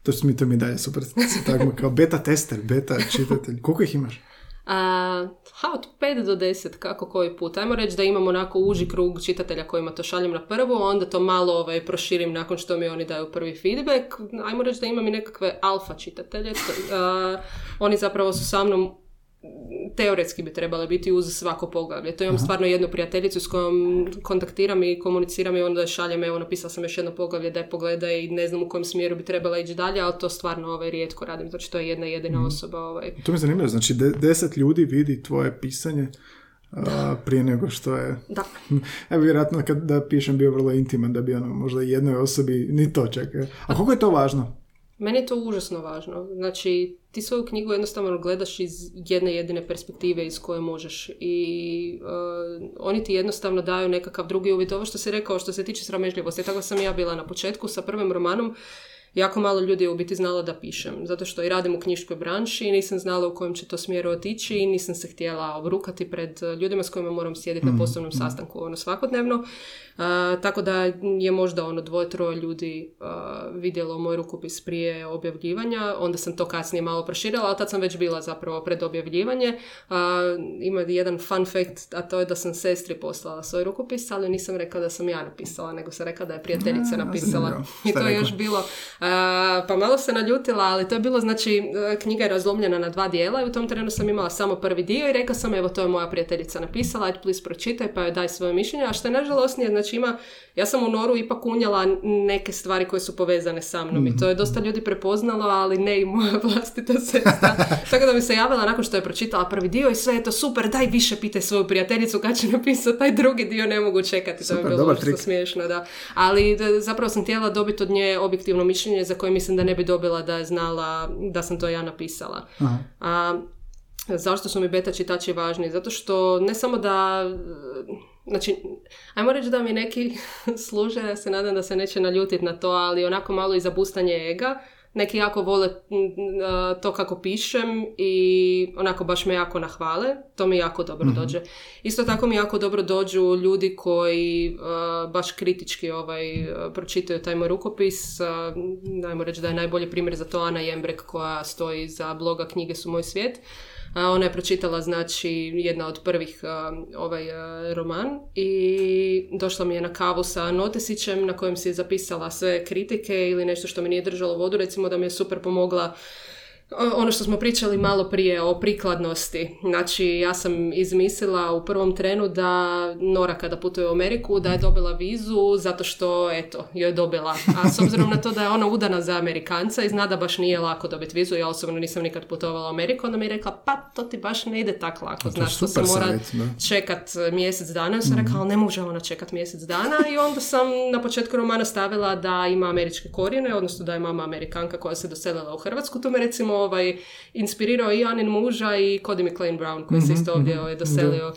to mi to mi dalje super tako kao beta tester, beta čitatelj. Koliko ih imaš? A, ha, od 5 do 10, kako koji put. Ajmo reći da imamo onako uži krug čitatelja kojima to šaljem na prvo, onda to malo ovaj, proširim nakon što mi oni daju prvi feedback. Ajmo reći da imam i nekakve alfa čitatelje. A, oni zapravo su sa mnom teoretski bi trebale biti uz svako poglavlje. To imam stvarno jednu prijateljicu s kojom kontaktiram i komuniciram i onda šaljem, evo napisala sam još jedno poglavlje da je pogleda i ne znam u kojem smjeru bi trebala ići dalje, ali to stvarno ovaj, rijetko radim, znači to je jedna jedina osoba. Ovaj. To mi zanimljivo, znači de- deset ljudi vidi tvoje pisanje a, prije nego što je... Da. Ja bi vjerojatno kad da pišem bio vrlo intiman, da bi ono, možda jednoj osobi ni to čeka. A koliko je to važno? Meni je to užasno važno. Znači, ti svoju knjigu jednostavno gledaš iz jedne jedine perspektive iz koje možeš i uh, oni ti jednostavno daju nekakav drugi uvid. Ovo što si rekao što se tiče sramežljivosti, tako sam ja bila na početku sa prvim romanom. Jako malo ljudi je u biti znalo da pišem, zato što i radim u knjiškoj branši i nisam znala u kojem će to smjeru otići i nisam se htjela obrukati pred uh, ljudima s kojima moram sjediti na poslovnom sastanku ono svakodnevno. A, tako da je možda ono dvoje, troje ljudi a, vidjelo moj rukopis prije objavljivanja, onda sam to kasnije malo proširila, ali tad sam već bila zapravo pred objavljivanje. A, ima jedan fun fact, a to je da sam sestri poslala svoj rukopis, ali nisam rekla da sam ja napisala, nego sam rekla da je prijateljica napisala. I to je još bilo, pa malo se naljutila, ali to je bilo, znači, e, knjiga je razlomljena na dva dijela i u tom trenu sam imala samo prvi dio i rekla sam, evo, to je moja prijateljica napisala, ajde, please, pročitaj, pa joj daj svoje mišljenje, a što je nažalosnije, znači ima, ja sam u Noru ipak unijela neke stvari koje su povezane sa mnom i to je dosta ljudi prepoznalo, ali ne i moja vlastita sestra. Tako da mi se javila nakon što je pročitala prvi dio i sve je to super, daj više pitaj svoju prijateljicu kad će napisati taj drugi dio, ne mogu čekati, to je bilo smiješno, da. Ali da, zapravo sam htjela dobiti od nje objektivno mišljenje za koje mislim da ne bi dobila da je znala da sam to ja napisala. Aha. A, zašto su mi beta čitači važni? Zato što ne samo da... Znači, ajmo reći da mi neki služe, ja se nadam da se neće naljutiti na to, ali onako malo i za bustanje ega. Neki jako vole mm, a, to kako pišem i onako baš me jako nahvale. To mi jako dobro dođe. Isto tako mi jako dobro dođu ljudi koji a, baš kritički ovaj, pročitaju taj moj rukopis. A, Ajmo reći da je najbolji primjer za to Ana Jembrek koja stoji za bloga Knjige su moj svijet. A ona je pročitala, znači, jedna od prvih ovaj roman i došla mi je na kavu sa notesićem na kojem si je zapisala sve kritike ili nešto što mi nije držalo vodu, recimo da mi je super pomogla ono što smo pričali malo prije o prikladnosti. Znači, ja sam izmislila u prvom trenu da Nora kada putuje u Ameriku, da je dobila vizu zato što, eto, joj je dobila. A s obzirom na to da je ona udana za Amerikanca i zna da baš nije lako dobiti vizu, ja osobno nisam nikad putovala u Ameriku, onda mi je rekla, pa to ti baš ne ide tak lako. Znaš, to se mora čekat mjesec dana. Ja sam rekla, ali ne može ona čekat mjesec dana. I onda sam na početku romana stavila da ima američke korijene, odnosno da je mama Amerikanka koja se doselila u Hrvatsku. To me recimo ovaj, inspirirao i Anin muža i Cody McLean Brown koji se isto ovdje ovaj, doselio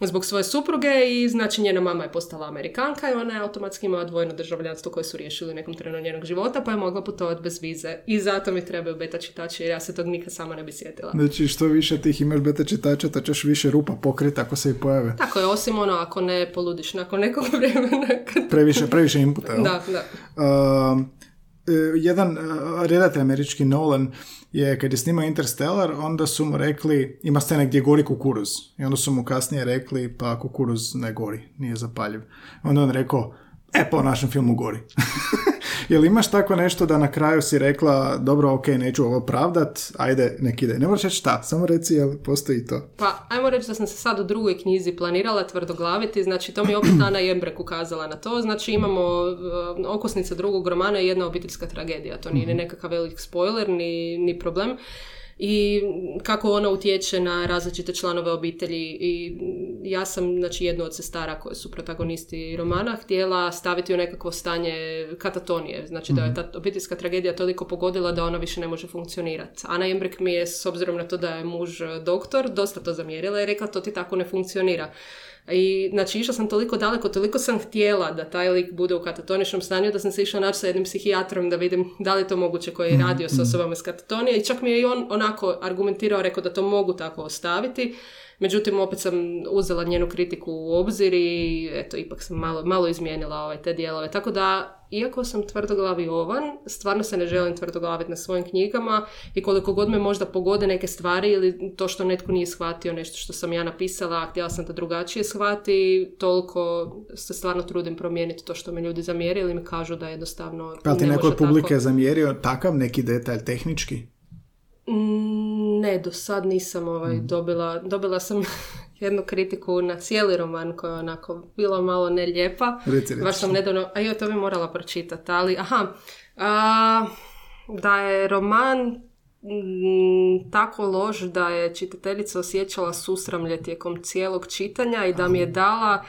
zbog svoje supruge i znači njena mama je postala Amerikanka i ona je automatski imala dvojno državljanstvo koje su riješili nekom trenu njenog života pa je mogla putovati bez vize. I zato mi trebaju beta čitači jer ja se tog nikad sama ne bi sjetila. Znači što više tih imaš beta čitača, to ćeš više rupa pokriti ako se i pojave. Tako je, osim ono ako ne poludiš nakon nekog vremena. previše, previše inputa, Da, da. Uh, jedan uh, redatelj američki Nolan je kad je snimao Interstellar, onda su mu rekli, ima scene gdje gori kukuruz. I onda su mu kasnije rekli, pa kukuruz ne gori, nije zapaljiv. Onda on rekao, e pa u našem filmu gori. Jel imaš tako nešto da na kraju si rekla, dobro, ok, neću ovo pravdat, ajde, nek ide. Ne moraš reći šta, samo reci jel postoji to. Pa, ajmo reći da sam se sad u drugoj knjizi planirala tvrdoglaviti, znači to mi je opet Ana Jembrek ukazala na to, znači imamo uh, okosnica drugog romana i jedna obiteljska tragedija, to nije ni nekakav velik spoiler, ni, ni problem i kako ona utječe na različite članove obitelji i ja sam znači jednu od sestara koje su protagonisti romana htjela staviti u nekakvo stanje katatonije, znači da je ta obiteljska tragedija toliko pogodila da ona više ne može funkcionirati. Ana Embrek mi je s obzirom na to da je muž doktor dosta to zamjerila i rekla to ti tako ne funkcionira. I znači išla sam toliko daleko, toliko sam htjela da taj lik bude u katatoničnom stanju da sam se išla naći sa jednim psihijatrom da vidim da li je to moguće koji je radio s osobama iz katatonije i čak mi je i on onako argumentirao, rekao da to mogu tako ostaviti. Međutim, opet sam uzela njenu kritiku u obzir i eto, ipak sam malo, malo izmijenila ovaj, te dijelove. Tako da, iako sam tvrdoglavi ovan, stvarno se ne želim tvrdoglaviti na svojim knjigama i koliko god me možda pogode neke stvari ili to što netko nije shvatio nešto što sam ja napisala, a htjela sam da drugačije shvati, toliko se stvarno trudim promijeniti to što me ljudi zamjerili i mi kažu da jednostavno Pa ti ne neko od publike tako. zamjerio takav neki detalj tehnički? Mm, Ne, do sad nisam ovaj, Mm. dobila, dobila sam jednu kritiku na cijeli roman koja je onako bila malo nelijepa. Baš sam nedavno, a joj, to bi morala pročitati, ali aha, a, da je roman mm, tako loš da je čitateljica osjećala susramlje tijekom cijelog čitanja i da mi je dala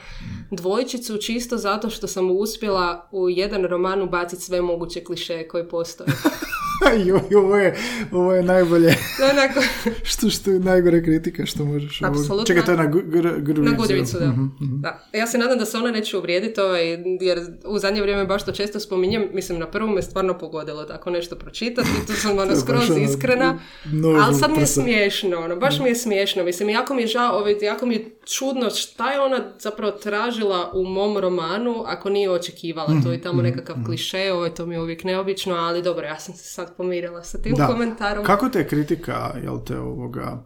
dvojčicu čisto zato što sam uspjela u jedan roman ubaciti sve moguće klišeje koje postoje. Joj, ovo je, ovo je najbolje, Onako, što, što je najgore kritika što možeš. Apsolutno. Čekaj, to je na. Na Goodreadsu, da. Mhm, mhm. da. Ja se nadam da se ona neće uvrijediti, ovaj, jer u zadnje vrijeme baš to često spominjem. Mislim, na prvu me stvarno pogodilo tako nešto pročitati tu sam ono je skroz ono, iskrena. Ali sad mi je smiješno, ono, baš mi je smiješno. Mislim, jako mi je žao, ovaj, jako mi je čudno šta je ona zapravo tražila u mom romanu ako nije očekivala to i tamo nekakav kliše, ovaj, to mi je uvijek neobično, ali dobro, ja sam se sad pomirila sa tim Da. komentarom. Kako te kritika, jel te ovoga,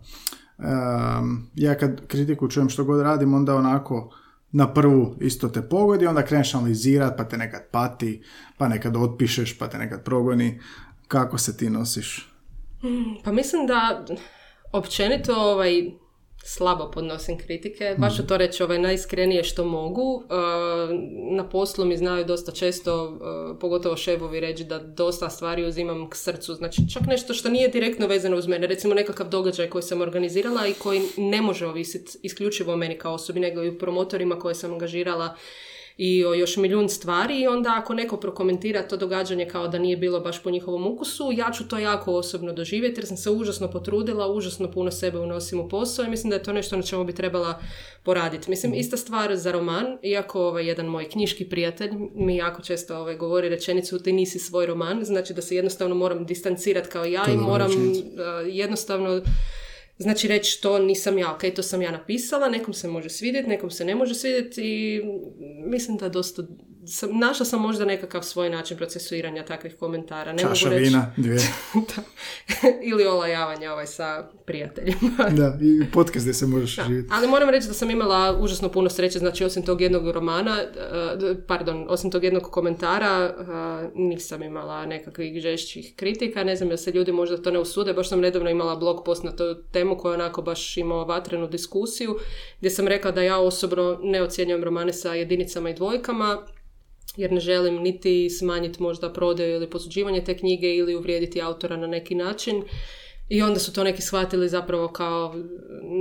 em, ja kad kritiku čujem što god radim, onda onako na prvu isto te pogodi, onda kreneš analizirat, pa te nekad pati, pa nekad otpišeš, pa te nekad progoni. Kako se ti nosiš? Pa mislim da općenito ovaj, slabo podnosim kritike, baš ću to reći ovaj, najiskrenije što mogu. E, na poslu mi znaju dosta često, e, pogotovo šefovi reći da dosta stvari uzimam k srcu. Znači čak nešto što nije direktno vezano uz mene, recimo nekakav događaj koji sam organizirala i koji ne može ovisiti isključivo o meni kao osobi, nego i u promotorima koje sam angažirala i o još milijun stvari i onda ako neko prokomentira to događanje kao da nije bilo baš po njihovom ukusu, ja ću to jako osobno doživjeti jer sam se užasno potrudila, užasno puno sebe unosim u posao i mislim da je to nešto na čemu bi trebala poraditi. Mislim, ista stvar za roman, iako ovaj, jedan moj knjiški prijatelj mi jako često ovaj, govori rečenicu ti nisi svoj roman, znači da se jednostavno moram distancirati kao ja To i moram uh, jednostavno Znači reći to nisam ja, ok, to sam ja napisala, nekom se može svidjeti, nekom se ne može svidjeti i mislim da dosta, sam, našla sam možda nekakav svoj način procesuiranja takvih komentara. Ne Čaša mogu reći, vina, dvije. da. Ili olajavanja ovaj sa prijateljima. da, i podcast gdje se možeš Da. živjeti. Ali moram reći da sam imala užasno puno sreće, znači osim tog jednog romana, eh, pardon, osim tog jednog komentara, eh, nisam imala nekakvih žešćih kritika, ne znam jel se ljudi možda to ne usude, baš sam nedavno imala blog post na tu temu koja je onako baš imao vatrenu diskusiju, gdje sam rekla da ja osobno ne ocjenjujem romane sa jedinicama i dvojkama, jer ne želim niti smanjiti možda prodaju ili posuđivanje te knjige ili uvrijediti autora na neki način. I onda su to neki shvatili zapravo kao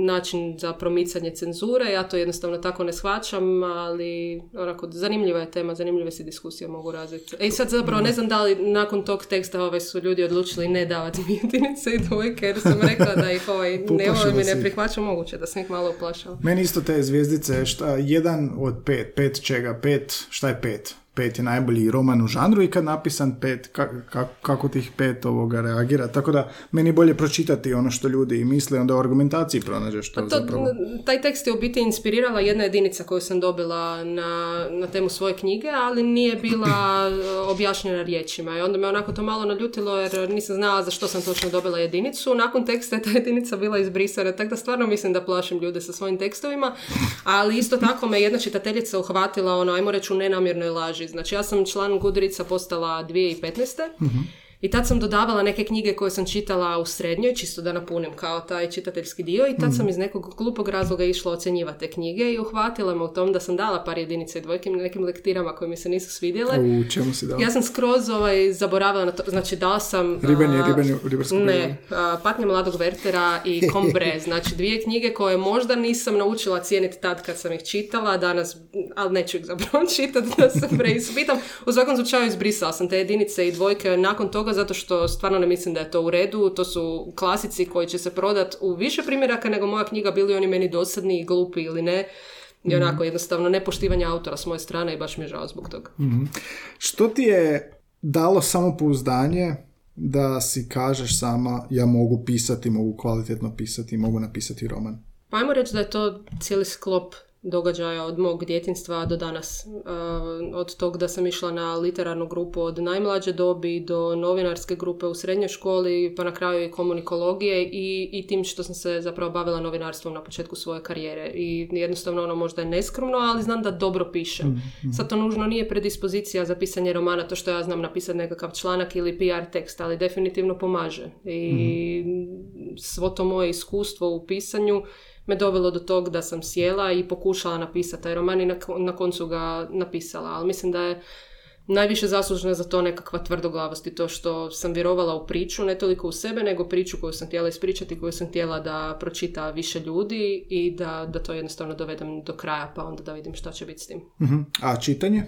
način za promicanje cenzure. Ja to jednostavno tako ne shvaćam, ali onako, zanimljiva je tema, zanimljive se diskusije mogu razviti. E sad zapravo ne znam da li nakon tog teksta ovaj, su ljudi odlučili ne davati mi jedinice i dvojke, jer sam rekla da ih ovaj, ne volim i ne prihvaćam, moguće da sam ih malo uplašala. Meni isto te zvijezdice, šta, jedan od pet, pet čega, pet, šta je pet? Pet je najbolji roman u žanru i kad napisan pet, kako tih pet ovoga reagira. Tako da meni bolje pročitati ono što ljudi misle, onda u argumentaciji pronađeš to, to zapravo. Taj tekst je u biti inspirirala jedna jedinica koju sam dobila na, na temu svoje knjige, ali nije bila objašnjena riječima. I onda me onako to malo naljutilo jer nisam znala za što sam točno dobila jedinicu. Nakon teksta je ta jedinica bila izbrisana, tako da stvarno mislim da plašim ljude sa svojim tekstovima. Ali isto tako me jedna čitateljica uhvatila, ono, ajmo reći u nenamjernoj laži Znači ja sam član Gudrica postala 2015. mm i tad sam dodavala neke knjige koje sam čitala u srednjoj, čisto da napunim kao taj čitateljski dio i tad mhm. sam iz nekog glupog razloga išla ocjenjivati te knjige i uhvatila me u tom da sam dala par jedinice i dvojke nekim lektirama koje mi se nisu svidjele. U čemu si dala? Ja sam skroz ovaj, zaboravila na to, znači dala sam... Ribenje, ribenje, Ne, Patnje mladog Vertera i Kombre, znači dvije knjige koje možda nisam naučila cijeniti tad kad sam ih čitala, danas, ali neću ih zapravo čitati da se preispitam. U svakom slučaju izbrisala sam te jedinice i dvojke nakon toga zato što stvarno ne mislim da je to u redu. To su klasici koji će se prodat u više primjeraka nego moja knjiga, bili oni meni dosadni i glupi ili ne. I mhm. onako jednostavno nepoštivanje autora s moje strane i baš mi je žao zbog toga. mm Što ti je dalo samopouzdanje da si kažeš sama ja mogu pisati, mogu kvalitetno pisati, mogu napisati roman? Pa ajmo reći da je to cijeli sklop događaja od mog djetinstva do danas. Uh, od tog da sam išla na literarnu grupu od najmlađe dobi do novinarske grupe u srednjoj školi, pa na kraju i komunikologije i, i tim što sam se zapravo bavila novinarstvom na početku svoje karijere. I jednostavno ono možda je neskromno, ali znam da dobro pišem. Mm-hmm. Sad to nužno nije predispozicija za pisanje romana, to što ja znam napisati nekakav članak ili PR tekst, ali definitivno pomaže. I mm svo to moje iskustvo u pisanju me dovelo do tog da sam sjela i pokušala napisati taj roman i na, koncu ga napisala. Ali mislim da je najviše zaslužna za to nekakva tvrdoglavost i to što sam vjerovala u priču, ne toliko u sebe, nego priču koju sam htjela ispričati, koju sam htjela da pročita više ljudi i da, da to jednostavno dovedem do kraja, pa onda da vidim šta će biti s tim. uh A čitanje?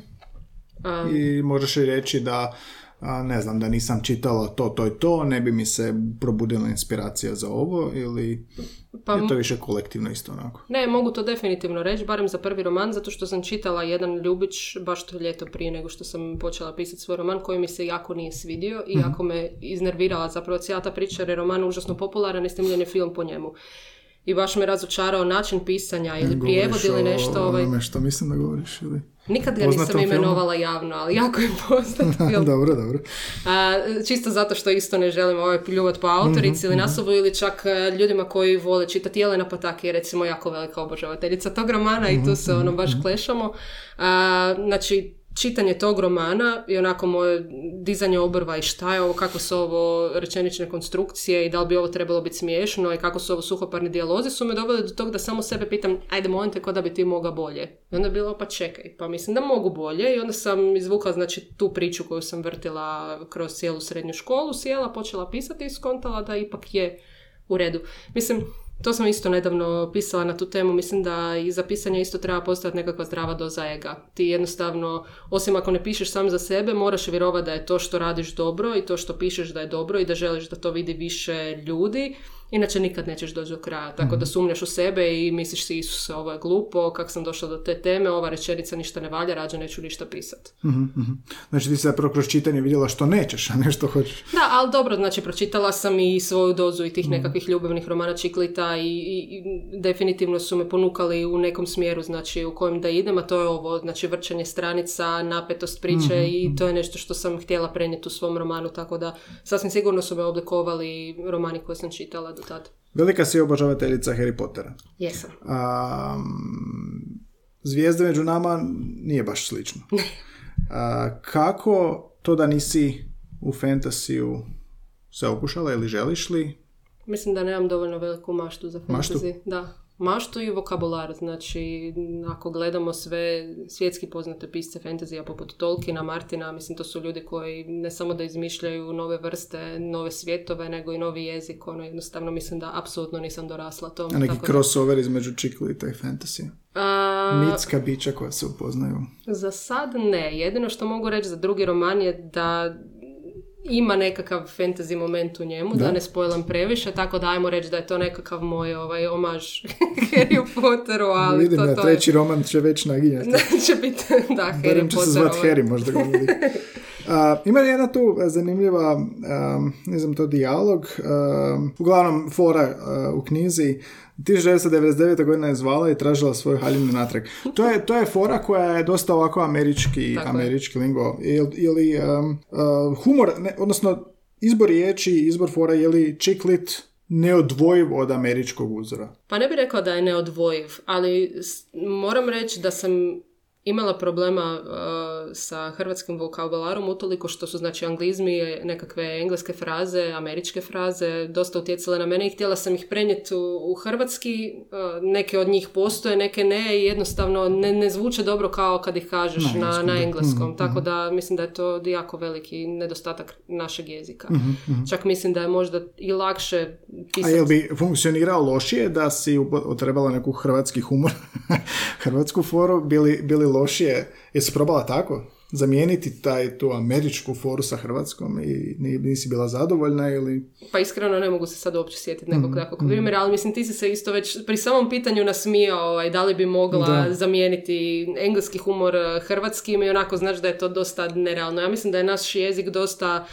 I možeš li reći da a, ne znam, da nisam čitala to, to i to, ne bi mi se probudila inspiracija za ovo ili pa, je to više kolektivno isto onako? Ne, mogu to definitivno reći, barem za prvi roman, zato što sam čitala jedan Ljubić baš to ljeto prije nego što sam počela pisati svoj roman koji mi se jako nije svidio i mhm. jako me iznervirala zapravo cijela ta priča jer je roman užasno popularan i snimljen je film po njemu i baš me razočarao način pisanja ili prijevod ili nešto. Ovaj... što mislim da govoriš ili... Nikad ga nisam imenovala javno, ali jako je poznat film. dobro, dobro. A, čisto zato što isto ne želim ovaj pljuvat po autorici ili mhm, mhm. nasobu ili čak e, ljudima koji vole čitati. Jelena Pataki je recimo jako velika obožavateljica tog romana i tu mhm, se ono baš klešamo. A, znači, čitanje tog romana i onako moje dizanje obrva i šta je ovo, kako su ovo rečenične konstrukcije i da li bi ovo trebalo biti smiješno i kako su ovo suhoparni dijalozi su me doveli do tog da samo sebe pitam ajde molim te da bi ti mogao bolje. I onda je bilo pa čekaj, pa mislim da mogu bolje i onda sam izvukla znači tu priču koju sam vrtila kroz cijelu srednju školu, sjela, počela pisati i skontala da ipak je u redu. Mislim, to sam isto nedavno pisala na tu temu. Mislim da i za pisanje isto treba postojati nekakva zdrava doza ega. Ti jednostavno, osim ako ne pišeš sam za sebe, moraš vjerovati da je to što radiš dobro i to što pišeš da je dobro i da želiš da to vidi više ljudi Inače nikad nećeš doći do kraja. Tako da mhm. sumnjaš u sebe i misliš si Isus, ovo je glupo, kako sam došla do te teme, ova rečenica ništa ne valja, rađe neću ništa pisati. mm Znači ti se zapravo kroz čitanje vidjela što nećeš, a ne što hoćeš. Da, ali dobro, znači pročitala sam i svoju dozu i tih mhm. nekakvih ljubavnih romana Čiklita i, i, definitivno su me ponukali u nekom smjeru, znači u kojem da idem, a to je ovo, znači vrčanje stranica, napetost priče mhm, i to je nešto što sam htjela prenijeti u svom romanu, tako da sasvim sigurno su me oblikovali romani koje sam čitala do tad. Velika si obožavateljica Harry Pottera. Jesam. zvijezde među nama nije baš slično. A, kako to da nisi u fantasiju se okušala ili želiš li? Mislim da nemam dovoljno veliku maštu za fantasy. Da. Maštu i vokabular. Znači, ako gledamo sve svjetski poznate pisce fantazija poput Tolkiena, Martina, mislim to su ljudi koji ne samo da izmišljaju nove vrste, nove svjetove, nego i novi jezik. Ono, jednostavno mislim da apsolutno nisam dorasla tom. A neki crossover između čiklita i fantasy? A, Mitska bića koja se upoznaju. Za sad ne. Jedino što mogu reći za drugi roman je da ima nekakav fantasy moment u njemu, da, ne spojlam previše, tako da ajmo reći da je to nekakav moj ovaj, omaž Harry Potteru, ali Vidim to, ja, to treći roman će već naginjati. će biti, da, Harry Barem će se zvat Potter. ovaj. Harry, možda ga ima jedna tu zanimljiva, um, ne znam to, dijalog, um, uglavnom fora uh, u knjizi, 1999. godina je zvala i tražila svoju haljinu natrag. To je, to je fora koja je dosta ovako američki, Tako američki lingo. Ili, ili um, uh, humor, ne, odnosno izbor riječi, izbor fora, je li chick lit neodvojiv od američkog uzora? Pa ne bih rekao da je neodvojiv, ali moram reći da sam imala problema uh, sa hrvatskim vokabularom utoliko što su znači anglizmi, nekakve engleske fraze, američke fraze dosta utjecale na mene i htjela sam ih prenijeti u, u hrvatski, uh, neke od njih postoje, neke ne i jednostavno ne, ne zvuče dobro kao kad ih kažeš Na na, engleskom, na engleskom, Mhm, tako da mislim da je to jako veliki nedostatak našeg jezika. Mhm, Čak mislim da je možda i lakše A pisati. jel bi funkcionirao lošije da si trebala neku hrvatski humor, hrvatsku foru, bili, bili lošije? Jesi probala tako? Zamijeniti taj, tu američku foru sa hrvatskom i ni- nisi bila zadovoljna ili... Pa iskreno ne mogu se sad uopće sjetiti nekog Mhm, takvog primjera, ali mislim ti si se isto već pri samom pitanju nasmijao ovaj, da li bi mogla Da. zamijeniti engleski humor eh, hrvatskim i onako znaš da je to dosta nerealno. Ja mislim da je naš jezik dosta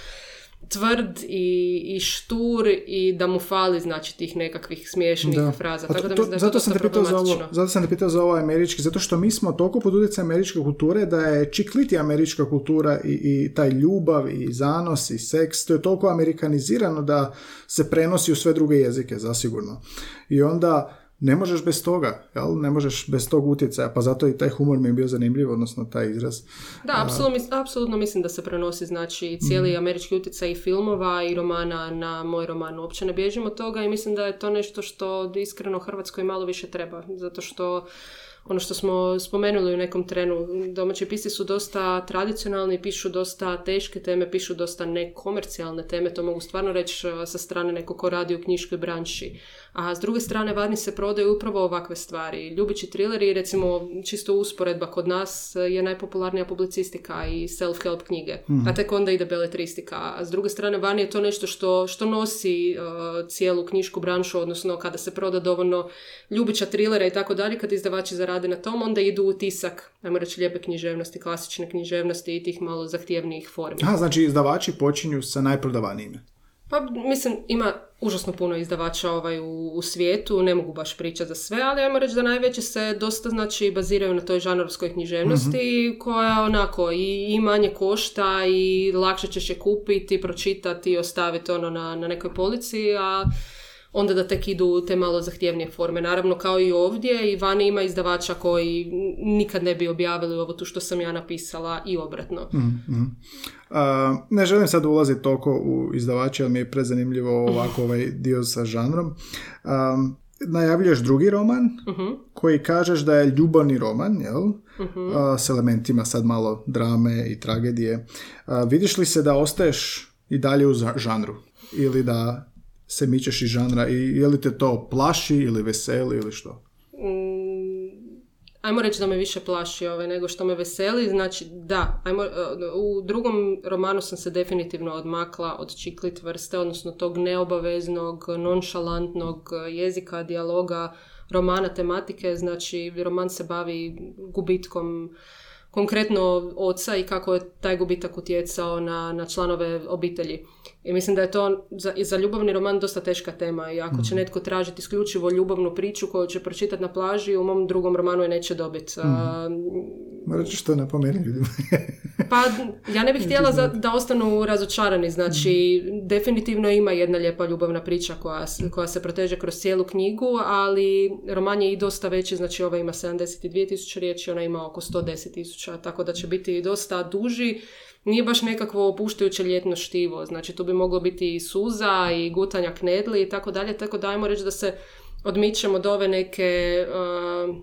tvrd i, i štur i da mu fali znači tih nekakvih smiješnih Da. fraza. A Tako da mislim zato sam te pitao za ovo, zato sam te pitao za ovo američki, zato što mi smo toliko pod utjecajem američke kulture da je čikliti američka kultura i, i taj ljubav i zanos i seks, to je toliko amerikanizirano da se prenosi u sve druge jezike, zasigurno. I onda ne možeš bez toga, jel? Ne možeš bez tog utjecaja, pa zato i taj humor mi je bio zanimljiv, odnosno taj izraz. Da, apsolutno, apsolutno mislim da se prenosi znači cijeli Mhm. američki utjecaj i filmova i romana na moj roman. Uopće ne bježim od toga i mislim da je to nešto što iskreno Hrvatskoj malo više treba. Zato što ono što smo spomenuli u nekom trenu, domaći pisci su dosta tradicionalni, pišu dosta teške teme, pišu dosta nekomercijalne teme, to mogu stvarno reći eh, sa strane neko ko radi u knjiškoj branši. A s druge strane, vani se prodaju upravo ovakve stvari. Ljubići trileri, recimo, čisto usporedba kod nas eh, je najpopularnija publicistika i self-help knjige, a tek onda ide beletristika. A s druge strane, vani je to nešto što, što nosi eh, cijelu knjišku branšu, odnosno kada se proda dovoljno ljubića trilera i tako dalje, kad izdavači zarade na tom, onda idu u tisak, ajmo reći, lijepe književnosti, klasične književnosti i tih malo zahtjevnijih formi. A, znači izdavači počinju sa najprodavanijima. Pa mislim, ima užasno puno izdavača ovaj u, u svijetu, ne mogu baš pričati za sve, ali ajmo reći da najveći se dosta znači baziraju na toj žanrovskoj književnosti koja onako i, i manje košta i lakše ćeš je kupiti, pročitati i ostaviti ono na, na nekoj polici, a onda da tek idu te malo zahtjevnije forme. Naravno, kao i ovdje, i vani ima izdavača koji nikad ne bi objavili ovo tu što sam ja napisala i obratno. A, ne želim sad ulaziti toliko u izdavače, ali mi je prezanimljivo ovako ovaj dio sa žanrom. A, najavljuješ drugi roman, koji kažeš da je ljubavni roman, jel? A, s elementima sad malo drame i tragedije. A, vidiš li se da ostaješ i dalje u žanru? Ili da se mičeš iz žanra i je li te to plaši ili veseli ili što? Mm, ajmo reći da me više plaši ovaj, nego što me veseli. Znači, da, ajmo, e, u drugom romanu sam se definitivno odmakla od čiklit vrste, odnosno tog neobaveznog, nonšalantnog jezika, dijaloga, romana, tematike. Znači, roman se bavi gubitkom konkretno oca i kako je taj gubitak utjecao na, na članove obitelji. I mislim da je to za, i za ljubavni roman dosta teška tema i ako će netko tražiti isključivo ljubavnu priču koju će pročitati na plaži, u mom drugom romanu je neće dobiti. Morat ćeš to napomenuti ljudima. Pa ja ne bih htjela za- da ostanu razočarani, znači definitivno ima jedna lijepa ljubavna priča koja, koja se proteže kroz cijelu knjigu, ali roman je i dosta veći, znači ova ima 72.000 riječi, ona ima oko 110.000, tako da će biti dosta duži. Nije baš nekakvo opuštajuće ljetno štivo, znači tu bi moglo biti i suza i gutanja knedli i tako dalje, tako da ajmo reći da se odmičem od ove neke uh,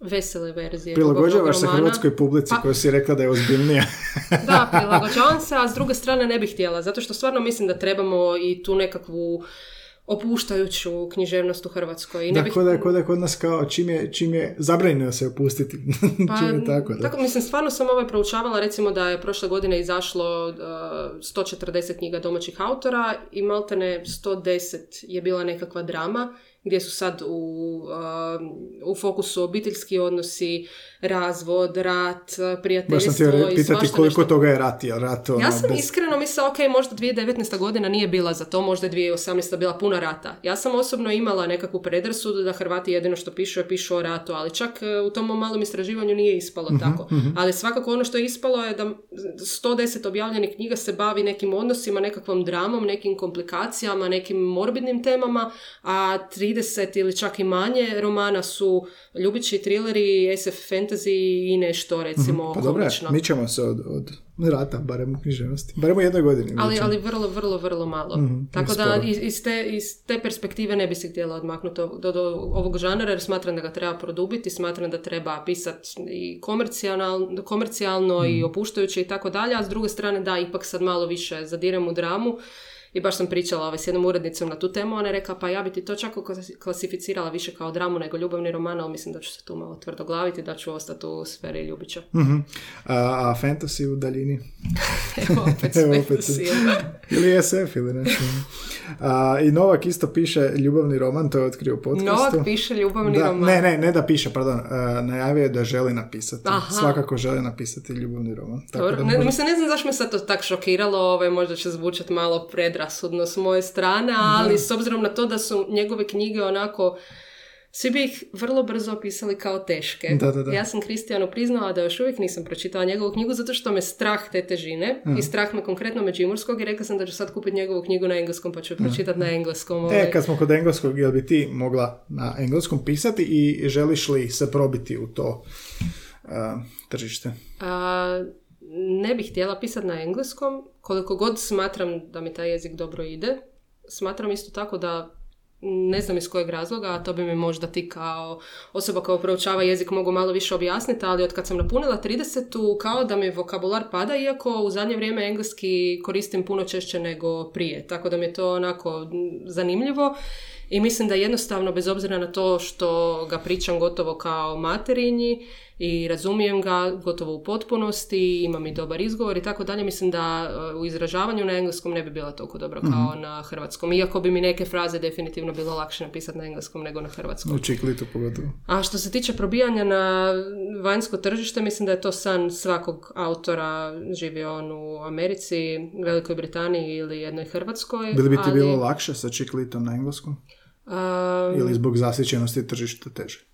vesele verzije. Prilagođavaš se hrvatskoj publici Pa- koja si rekla da je ozbiljnija. Da, prilagođavam se, a s druge strane ne bih htjela, zato što stvarno mislim da trebamo i tu nekakvu opuštajuću književnost u Hrvatskoj. I ne da, bih... ko da, je- ko da je kod nas kao čim je, čim je zabranjeno se opustiti. Pa, čim je tako, da. mislim, stvarno sam ovaj proučavala, recimo da je prošle godine izašlo uh, 140 knjiga domaćih autora i maltene 110 je bila nekakva drama gdje su sad u, uh, u fokusu obiteljski odnosi, razvod, rat, Baš sam prijateljstvo htio re- i pitati koliko nešto. toga je rat, jel rat ono, Ja sam bez- iskreno mislila, ok, možda 2019. godina nije bila za to, možda je 2018. bila puna rata. Ja sam osobno imala nekakvu predrasudu da Hrvati jedino što pišu je pišu o ratu, ali čak e, u tom malom istraživanju nije ispalo Mhm, tako. Ali svakako ono što je ispalo je da 110 objavljenih knjiga se bavi nekim odnosima, nekakvom dramom, nekim komplikacijama, nekim morbidnim temama, a 30 ili čak i manje romana su ljubići trileri, SF fantasy i nešto recimo Pa dobro, mi ćemo se od, od rata, barem u književnosti. Barem u jednoj godini. Ali, mičemo. ali vrlo, vrlo, vrlo malo. Mhm, Tako da iz, iz, te, iz te perspektive ne bi se htjela odmaknuti do, do ovog žanra jer smatram da ga treba produbiti, smatram da treba pisati i komercijalno, komercijalno i Mhm. opuštajuće i tako dalje, a s druge strane da, ipak sad malo više zadirem u dramu i baš sam pričala ovaj, s jednom urednicom na tu temu, ona je rekla pa ja bi ti to čak klasi- klasificirala više kao dramu nego ljubavni roman, ali mislim da ću se tu malo tvrdo glaviti, da ću ostati u sferi ljubića. Mhm. A, a fantasy u daljini? Evo opet Evo opet. Ili SF ili nešto. A, I Novak isto piše ljubavni roman, to je otkrio u podcastu. Novak piše ljubavni da, roman. Ne, ne, ne da piše, pardon. A, najavio je da želi napisati. Aha. Svakako želi napisati ljubavni roman. Tako Dobro, da ne, možda- mislim, ne znam zašto me sad to tak šokiralo, ovaj, možda će zvučati malo predrasudno s moje strane, ali s obzirom na to da su njegove knjige onako, svi bi ih vrlo brzo opisali kao teške. Da, da, da. Ja sam Kristijanu priznala da još uvijek nisam pročitala njegovu knjigu zato što me strah te težine i strah me konkretno Međimurskog i rekla sam da ću sad kupiti njegovu knjigu na engleskom pa ću je pročitati na engleskom. ovaj. E, kad smo kod engleskog, jel bi ti mogla na engleskom pisati i želiš li se probiti u to a, tržište? A, ne bih htjela pisati na engleskom, koliko god smatram da mi taj jezik dobro ide. Smatram isto tako da ne znam iz kojeg razloga, a to bi mi možda ti kao osoba koja proučava jezik mogu malo više objasniti, ali od kad sam napunila 30 kao da mi vokabular pada, iako u zadnje vrijeme engleski koristim puno češće nego prije, tako da mi je to onako zanimljivo i mislim da jednostavno, bez obzira na to što ga pričam gotovo kao materinji i razumijem ga gotovo u potpunosti, imam i dobar izgovor i tako dalje, mislim da e, u izražavanju na engleskom ne bi bila toliko dobro kao na hrvatskom. Iako bi mi neke fraze definitivno bilo lakše napisati na engleskom nego na hrvatskom. U čiklitu pogotovo. A što se tiče probijanja na vanjsko tržište, mislim da je to san svakog autora, živi on u Americi, Velikoj Britaniji ili jednoj Hrvatskoj. Bi li bi ti ali, bilo lakše sa čiklitom na engleskom? a, Ili zbog zasićenosti tržišta teže?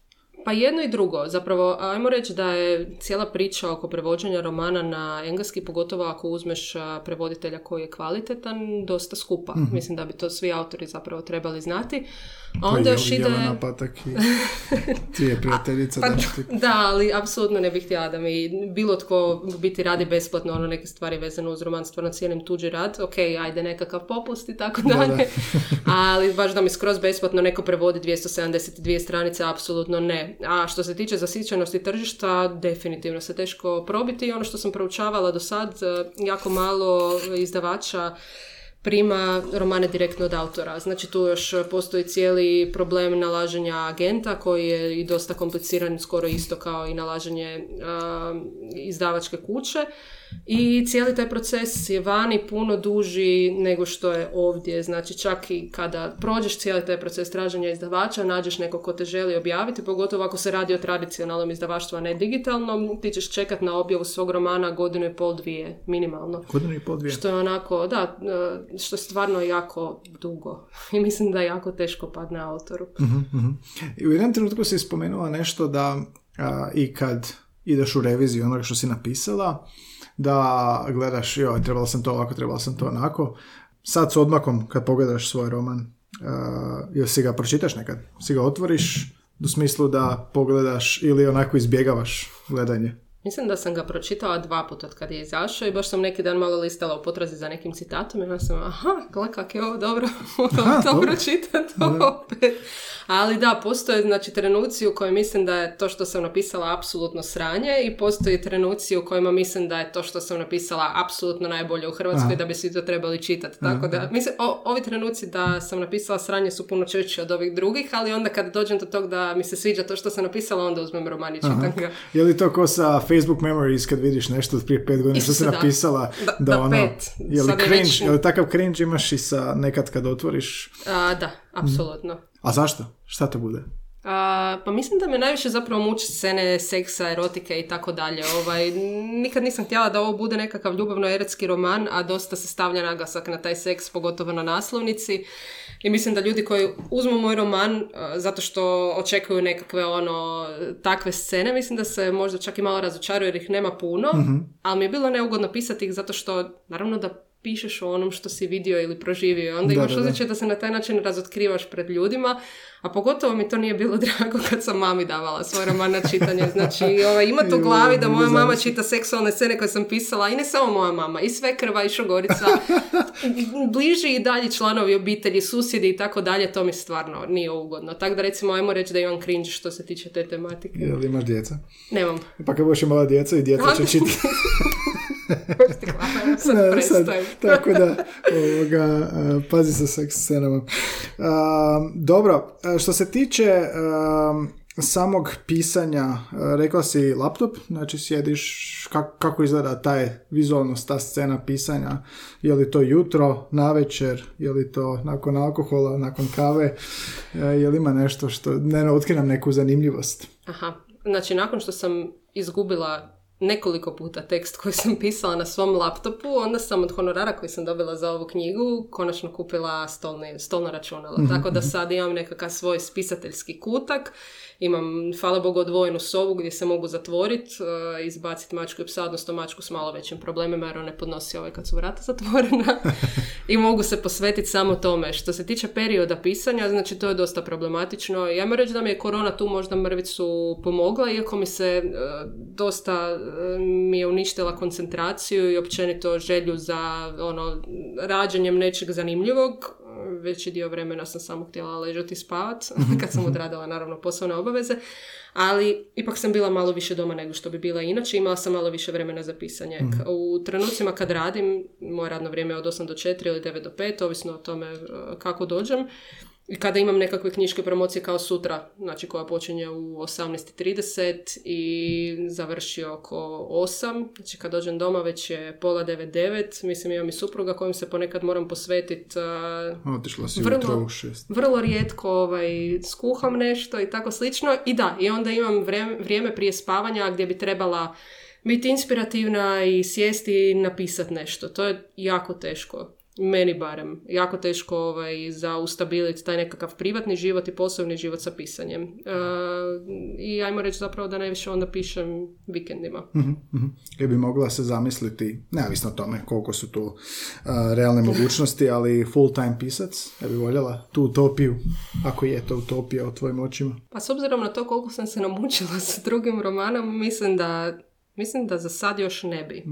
Pa jedno i drugo. Zapravo, ajmo reći da je cijela priča oko prevođenja romana na engleski, pogotovo ako uzmeš prevoditelja koji je kvalitetan, dosta skupa. Mislim da bi to svi autori zapravo trebali znati. A onda Pa još ide... Jelena Patak i tvije prijateljice. Pa, da da, ali apsolutno ne bih htjela da mi bilo tko biti radi besplatno ono neke stvari vezano uz roman, stvarno cijenim tuđi rad, ok, ajde nekakav popust i tako Da, dalje, da. ali baš da mi skroz besplatno neko prevodi 272 stranice, apsolutno ne. A što se tiče zasićenosti tržišta, definitivno se teško probiti ono što sam proučavala do sad, eh, jako malo izdavača prima romane direktno od autora. Znači tu još postoji cijeli problem nalaženja agenta koji je i dosta kompliciran, skoro isto kao i nalaženje a, izdavačke kuće. I cijeli taj proces je vani puno duži nego što je ovdje. Znači čak i kada prođeš cijeli taj proces traženja izdavača, nađeš nekog ko te želi objaviti, pogotovo ako se radi o tradicionalnom izdavaštvu, a ne digitalnom, ti ćeš čekat na objavu svog romana godinu i pol, dvije, minimalno. Godinu i pol dvije. Što je onako, da, što je stvarno jako dugo. I mislim da je jako teško padne autoru. Mhm. I u jednom trenutku si spomenula nešto da a, i kad ideš u reviziju onoga što si napisala, da gledaš, joj, trebala sam to ovako, trebala sam to onako. Sad s odmakom, kad pogledaš svoj roman, a, jel si ga pročitaš nekad? Si ga otvoriš u smislu da pogledaš ili onako izbjegavaš gledanje? Mislim da sam ga pročitala dva puta od kad je izašao i baš sam neki dan malo listala u potrazi za nekim citatom i onda sam, aha, gle kak je ovo dobro, Aha, to pročitati opet. Ali da, postoje znači trenuci u kojima mislim da je to što sam napisala apsolutno sranje i postoji trenuci u kojima mislim da je to što sam napisala apsolutno najbolje u Hrvatskoj Aha. da bi svi to trebali čitati. Tako da, mislim, o- ovi trenuci da sam napisala sranje su puno češći od ovih drugih, ali onda kad dođem do tog da mi se sviđa to što sam napisala, onda uzmem roman i čitam ga. Je li to ko sa Facebook Memories kad vidiš nešto od prije pet godina što da. napisala Da- da, da, ono, pet. je li cringe, već- je li takav cringe imaš i sa nekad kad otvoriš, A, da, apsolutno. a zašto? Šta to bude? A, pa mislim da me najviše zapravo muči scene seksa, erotike i tako dalje. Ovaj, nikad nisam htjela da ovo bude nekakav ljubavno-erotski roman, a dosta se stavlja naglasak na taj seks, pogotovo na naslovnici. I mislim da ljudi koji uzmu moj roman a, zato što očekuju nekakve ono takve scene, mislim da se možda čak i malo razočaruju jer ih nema puno, ali mi je bilo neugodno pisati ih zato što naravno da pišeš o onom što si vidio ili proživio. Onda Da, imaš osjećaj da se na taj način razotkrivaš pred ljudima, a pogotovo mi to nije bilo drago kad sam mami davala svoj roman na čitanje. Znači, ovaj, ima to u glavi da moja mama čita seksualne scene koje sam pisala i ne samo moja mama, i sve krva i šogorica, bliži i dalji članovi obitelji, susjedi i tako dalje, to mi stvarno nije ugodno. Tako da recimo, ajmo reći da imam cringe što se tiče te tematike. Je li imaš djeca? Nemam. Pa kad budeš imala djeca i djeca će čitati. Sad Ne, sad, tako da, ovoga, pazi sa seks scenama. A, dobro, što se tiče a, samog pisanja, rekla si laptop, znači sjediš, kak- kako izgleda taj vizualnost, ta scena pisanja, je li to jutro, navečer, je li to nakon alkohola, nakon kave, je li ima nešto što, ne, ne otkrivam neku zanimljivost. Aha, znači nakon što sam izgubila nekoliko puta tekst koji sam pisala na svom laptopu, onda sam od honorara koji sam dobila za ovu knjigu konačno kupila stolni, stolno računalo. Tako da sad imam nekakav svoj spisateljski kutak, imam, hvala Bogu, odvojenu sobu gdje se mogu zatvoriti, izbaciti mačku i psa, odnosno mačku s malo većim problemima jer on ne podnosi ovaj kad su vrata zatvorena i mogu se posvetiti samo tome. Što se tiče perioda pisanja, znači to je dosta problematično. Ja moram reći da mi je korona tu možda mrvicu pomogla, iako mi se e, dosta e, mi je uništila koncentraciju i općenito želju za ono, rađenjem nečeg zanimljivog. Veći dio vremena sam samo htjela ležati i spavat, kad sam odradila naravno poslovne obaveze, ali ipak sam bila malo više doma nego što bi bila inače, imala sam malo više vremena za pisanje. K- U trenucima kad radim, moje radno vrijeme je od 8 do 4 ili 9 do 5, ovisno o tome e, kako dođem, i kada imam nekakve knjiške promocije kao sutra, znači koja počinje u 18.30 i završi oko 8, znači kad dođem doma već je pola 9-9, mislim imam i supruga kojim se ponekad moram posvetiti Otišla si Vrlo- u vrlo rijetko ovaj, skuham nešto i tako slično. I da, i onda imam vrijeme, vrijeme prije spavanja gdje bi trebala biti inspirativna i sjesti i napisati nešto. To je jako teško. Meni barem. Jako teško ovaj, za ustabiliti taj nekakav privatni život i poslovni život sa pisanjem. E, I ajmo reći zapravo da najviše onda pišem vikendima. Mhm, mhm. Jer bi mogla se zamisliti, neovisno o tome koliko su tu uh, realne mogućnosti, ali full time pisac, ja bi voljela tu utopiju, ako je to utopija o tvojim očima. Pa s obzirom na to koliko sam se namučila sa drugim romanom, mislim da, mislim da za sad još ne bi.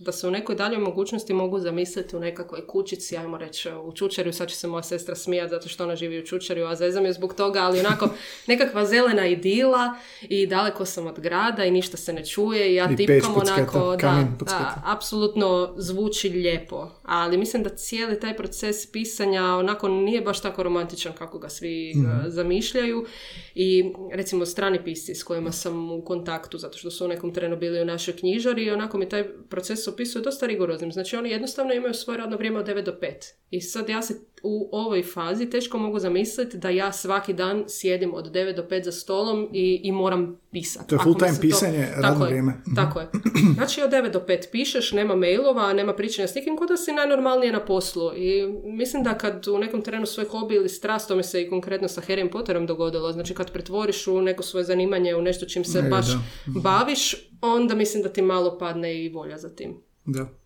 Da se u nekoj daljoj mogućnosti mogu zamisliti u nekakvoj kućici, ajmo reći u Čučerju, sad će se moja sestra smijati zato što ona živi u Čučerju, a zezam je zbog toga, ali onako nekakva zelena idila i daleko sam od grada i ništa se ne čuje i ja I tipkam onako, da, da, apsolutno zvuči lijepo, ali mislim da cijeli taj proces pisanja onako nije baš tako romantičan kako ga svi Mhm. uh, zamišljaju i recimo strani pisci s kojima sam u kontaktu zato što su u nekom trenu bili u našoj knjižari i onako mi taj proces opisuje dosta rigoroznim. Znači oni jednostavno imaju svoje radno vrijeme od 9 do 5. I sad ja se u ovoj fazi teško mogu zamisliti da ja svaki dan sjedim od 9 do 5 za stolom i, i moram pisati. To je full time pisanje, Tako radno je, vrijeme. Mhm. Tako je. Znači od 9 do 5 pišeš, nema mailova, nema pričanja s nikim, kod da si najnormalnije na poslu. I mislim da kad u nekom trenu svoj hobi ili strast, to mi se i konkretno sa Harryem Potterom dogodilo, znači kad pretvoriš u neko svoje zanimanje, u nešto čim se E, baš da. baviš, onda mislim da ti malo padne i volja za tim. Da.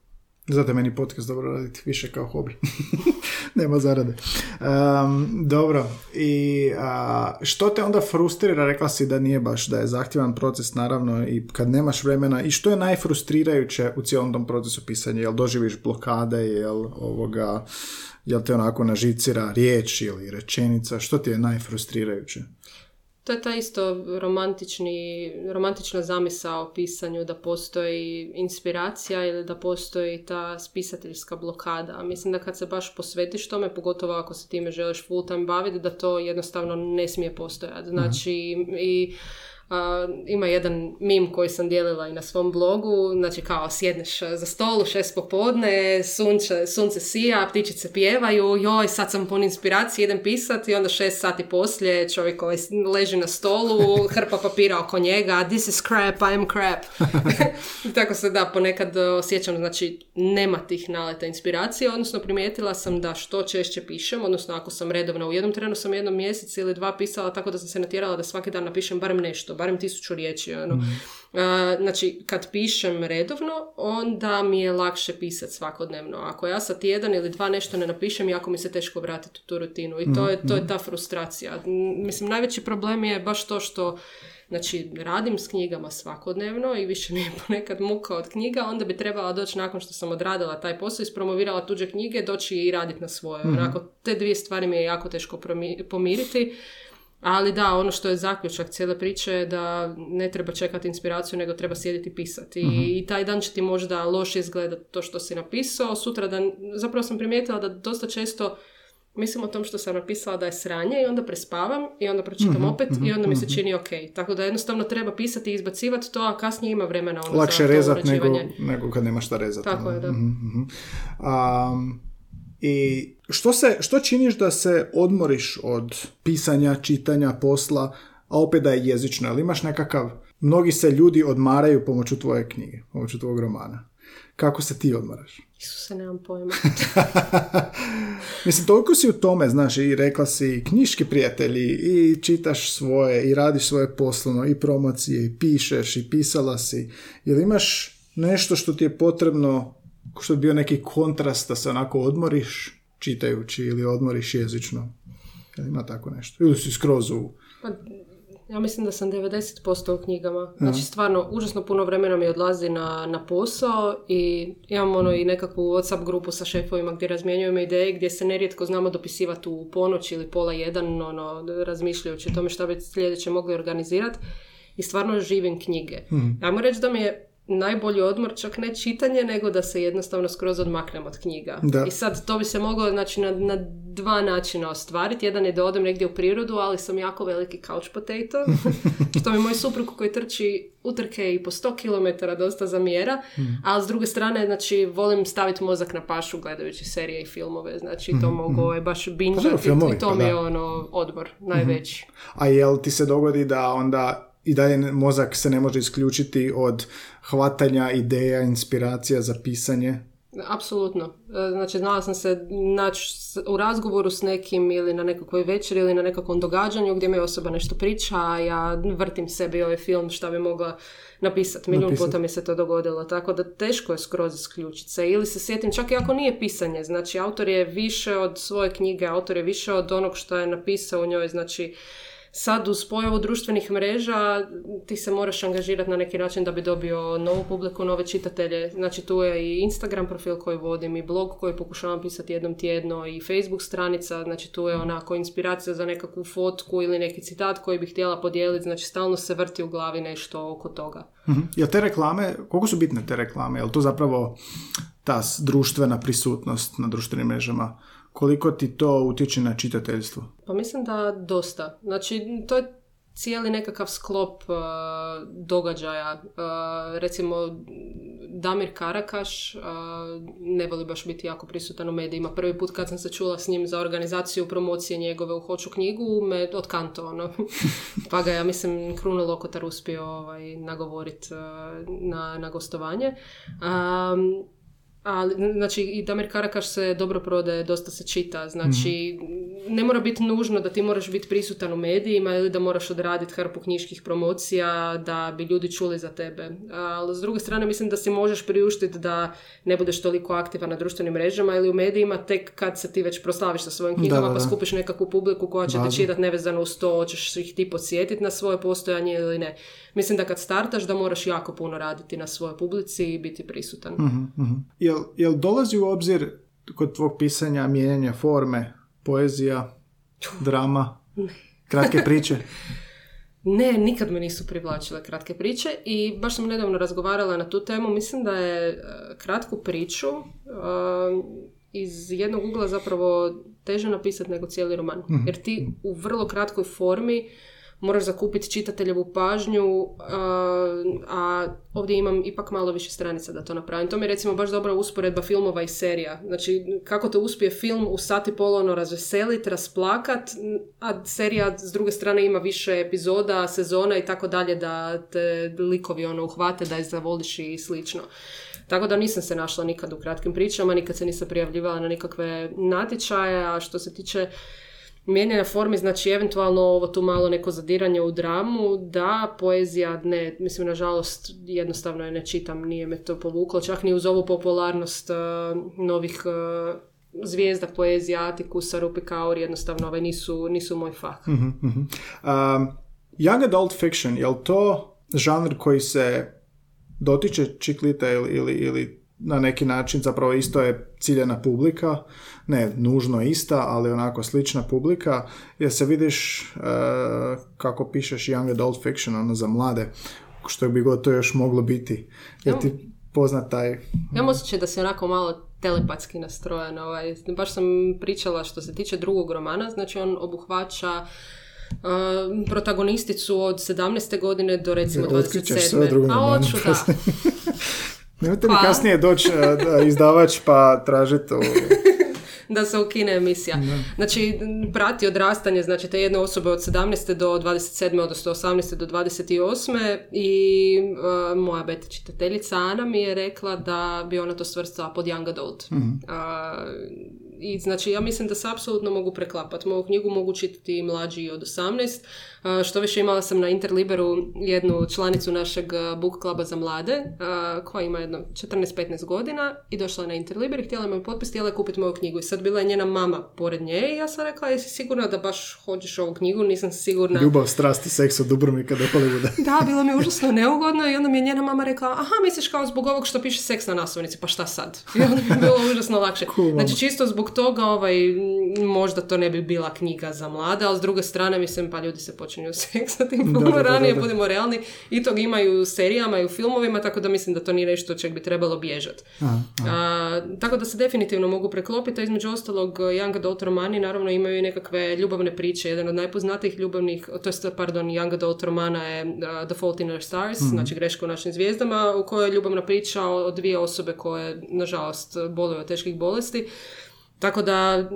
Zato je meni podcast dobro raditi više kao hobi. Nema zarade. Um, dobro. I što te onda frustrira? Rekla si da nije baš, da je zahtjevan proces naravno i kad nemaš vremena. I što je najfrustrirajuće u cijelom tom procesu pisanja? Jel doživiš blokade? Jel ovoga... Jel te onako nažicira riječ ili rečenica? Što ti je najfrustrirajuće? To je ta isto romantični, romantična zamisa o pisanju da postoji inspiracija ili da postoji ta spisateljska blokada. Mislim da kad se baš posvetiš tome, pogotovo ako se time želiš full time baviti, da to jednostavno ne smije postojati. Znači i ima jedan mim koji sam dijelila i na svom blogu, znači kao sjedneš za stol u šest popodne, sunce, sunce sija, ptičice pjevaju, joj sad sam pun inspiracije, idem pisati i onda šest sati poslije čovjek koji leži na stolu, hrpa papira oko njega, this is crap, I am crap. Tako se da ponekad osjećam, znači nema tih naleta inspiracije, odnosno primijetila sam da što češće pišem, odnosno ako sam redovna, u jednom trenu sam jednom mjesec ili dva pisala tako da sam se natjerala da svaki dan napišem barem nešto, barem tisuću riječi. Ono. Mm. znači, kad pišem redovno, onda mi je lakše pisati svakodnevno. Ako ja sad jedan ili dva nešto ne napišem, jako mi se teško vratiti u tu rutinu. I to je, to je mhm. ta frustracija. Mislim, najveći problem je baš to što Znači, radim s knjigama svakodnevno i više mi je ponekad muka od knjiga, onda bi trebala doći nakon što sam odradila taj posao, ispromovirala tuđe knjige, doći i raditi na svoje. mm Onako, te dvije stvari mi je jako teško pomiriti. Ali da, ono što je zaključak cijele priče je da ne treba čekati inspiraciju, nego treba sjediti pisati. I, mhm. I taj dan će ti možda loše izgledati to što si napisao. Sutra dan, zapravo sam primijetila da dosta često mislim o tom što sam napisala da je sranje i onda prespavam i onda pročitam mhm, opet i onda mi se mhm, čini ok. Tako da jednostavno treba pisati i izbacivati to, a kasnije ima vremena ono Lakše rezati nego, nego kad nema šta rezati. Tako je, da. Um, I što, se, što činiš da se odmoriš od pisanja, čitanja, posla, a opet da je jezično? Ali imaš nekakav... Mnogi se ljudi odmaraju pomoću tvoje knjige, pomoću tvojeg romana. Kako se ti odmaraš? Isuse, nemam pojma. Mislim, toliko si u tome, znaš, i rekla si knjiški prijatelji, i čitaš svoje, i radiš svoje poslovno, i promocije, i pišeš, i pisala si. Jel imaš nešto što ti je potrebno što bi bio neki kontrast da se onako odmoriš čitajući ili odmoriš jezično. Kad ima tako nešto. Ili si skroz u... Pa, ja mislim da sam 90% u knjigama. Znači stvarno, užasno puno vremena mi odlazi na, na posao i imam ono i nekakvu WhatsApp grupu sa šefovima gdje razmjenjujemo ideje, gdje se nerijetko znamo dopisivati u ponoć ili pola jedan, ono, razmišljajući o tome šta bi sljedeće mogli organizirati. I stvarno živim knjige. Mm. Ajmo reći da mi je najbolji odmor čak ne čitanje, nego da se jednostavno skroz odmaknem od knjiga. I sad to bi se moglo znači, na, na dva načina ostvariti. Jedan je da odem negdje u prirodu, ali sam jako veliki couch potato, što mi moj suprug koji trči utrke i po 100 km dosta zamjera, mm. a s druge strane, znači, volim staviti mozak na pašu gledajući serije i filmove, znači, to mm mogu mm baš binge pa i to mi je ono odmor najveći. mm A jel ti se dogodi da onda i dalje mozak se ne može isključiti od hvatanja ideja, inspiracija za pisanje? Apsolutno. E, znači, znala sam se naći u razgovoru s nekim ili na nekakvoj večeri ili na nekakvom događanju gdje mi osoba nešto priča, a ja vrtim sebi ovaj film šta bi mogla napisati. Milijun puta mi se to dogodilo. Tako da teško je skroz isključiti se. Ili se sjetim, čak i ako nije pisanje. Znači, autor je više od svoje knjige, autor je više od onog što je napisao u njoj. Znači, sad uz pojavu društvenih mreža ti se moraš angažirati na neki način da bi dobio novu publiku, nove čitatelje. Znači tu je i Instagram profil koji vodim i blog koji pokušavam pisati jednom tjedno i Facebook stranica, znači tu je onako inspiracija za nekakvu fotku ili neki citat koji bih htjela podijeliti, znači stalno se vrti u glavi nešto oko toga. Mm-hmm. Jel te reklame, koliko su bitne te reklame? Jel to zapravo ta društvena prisutnost na društvenim mrežama? Koliko ti to utječe na čitateljstvo? Pa mislim da dosta. Znači, to je cijeli nekakav sklop uh, događaja. Uh, recimo, Damir Karakaš uh, ne voli baš biti jako prisutan u medijima. Prvi put kad sam se čula s njim za organizaciju promocije njegove u Hoću knjigu, me otkanto, ono. pa ga ja mislim Kruno Lokotar uspio ovaj, nagovoriti na, na gostovanje. Um, ali, znači, i Damir Karakaš se dobro prodaje, dosta se čita, znači, ne mora biti nužno da ti moraš biti prisutan u medijima ili da moraš odraditi hrpu knjiških promocija da bi ljudi čuli za tebe. Ali s druge strane mislim da si možeš priuštiti da ne budeš toliko aktivan na društvenim mrežama ili u medijima tek kad se ti već proslaviš sa svojim knjigama pa skupiš nekakvu publiku koja će te čitati nevezano uz to, hoćeš ih ti podsjetiti na svoje postojanje ili ne. Mislim da kad startaš da moraš jako puno raditi na svojoj publici i biti prisutan. uh Jel, jel dolazi u obzir kod tvog pisanja mijenjanja forme, poezija, drama, kratke priče? Ne, nikad me nisu privlačile kratke priče i baš sam nedavno razgovarala na tu temu. Mislim da je e, kratku priču uh, iz jednog ugla zapravo teže napisati nego cijeli roman. Mhm. Jer ti u vrlo kratkoj formi moraš zakupiti čitateljevu pažnju, a, ovdje imam ipak malo više stranica da to napravim. To mi je recimo baš dobra usporedba filmova i serija. Znači, kako te uspije film u sati polo ono razveselit, rasplakat, a serija s druge strane ima više epizoda, sezona i tako dalje da te likovi ono uhvate, da je zavoliš i slično. Tako da nisam se našla nikad u kratkim pričama, nikad se nisam prijavljivala na nikakve natječaje, a što se tiče mijenjanja formi, znači eventualno ovo tu malo neko zadiranje u dramu, da, poezija ne, mislim nažalost jednostavno je ne čitam, nije me to povuklo, čak ni uz ovu popularnost uh, novih uh, zvijezda poezija, Atikusa, Rupi Kaur, jednostavno ovaj, nisu, nisu moj fah. mm Um, young adult fiction, je to žanr koji se dotiče čiklita ili, ili, ili na neki način zapravo isto je ciljena publika, ne nužno ista, ali onako slična publika, jer se vidiš uh, kako pišeš young adult fiction, ono za mlade, što bi god to još moglo biti. Jer ti poznat taj... Ja osjećaj da se onako malo telepatski nastrojen. Ovaj. Baš sam pričala što se tiče drugog romana, znači on obuhvaća Uh, protagonisticu od 17. godine do recimo 27. A hoću, da. Nemojte mi pa. kasnije doći uh, izdavač pa tražiti da se ukine emisija. Znači, prati odrastanje, znači te jedne osobe od 17. do 27. odnosno 18. do 28. i uh, moja beta čitateljica Ana mi je rekla da bi ona to svrstala pod young adult. mm i znači ja mislim da se apsolutno mogu preklapati. Moju knjigu mogu čitati mlađi od 18. Što više imala sam na Interliberu jednu članicu našeg book kluba za mlade koja ima jedno 14-15 godina i došla na Interliber i htjela me potpis, htjela je kupiti moju knjigu i sad bila je njena mama pored nje i ja sam rekla jesi sigurna da baš hoćeš ovu knjigu, nisam sigurna. Ljubav, strast i seks od Dubrovnika do Hollywooda. da, bilo mi je užasno neugodno i onda mi je njena mama rekla aha misliš kao zbog ovog što piše seks na naslovnici, pa šta sad? I onda mi je bilo užasno lakše. znači čisto zbog toga ovaj, možda to ne bi bila knjiga za mlade, ali s druge strane mislim pa ljudi se počinju seksati puno ranije, budemo realni. I tog imaju u serijama i u filmovima, tako da mislim da to nije nešto čeg bi trebalo bježati. tako da se definitivno mogu preklopiti, a između ostalog Young Adult romani naravno imaju i nekakve ljubavne priče. Jedan od najpoznatijih ljubavnih, to je pardon, Young Adult romana je uh, The Fault in Our Stars, mm znači greška u našim zvijezdama, u kojoj je ljubavna priča o dvije osobe koje, nažalost, boluju od teških bolesti. Tako da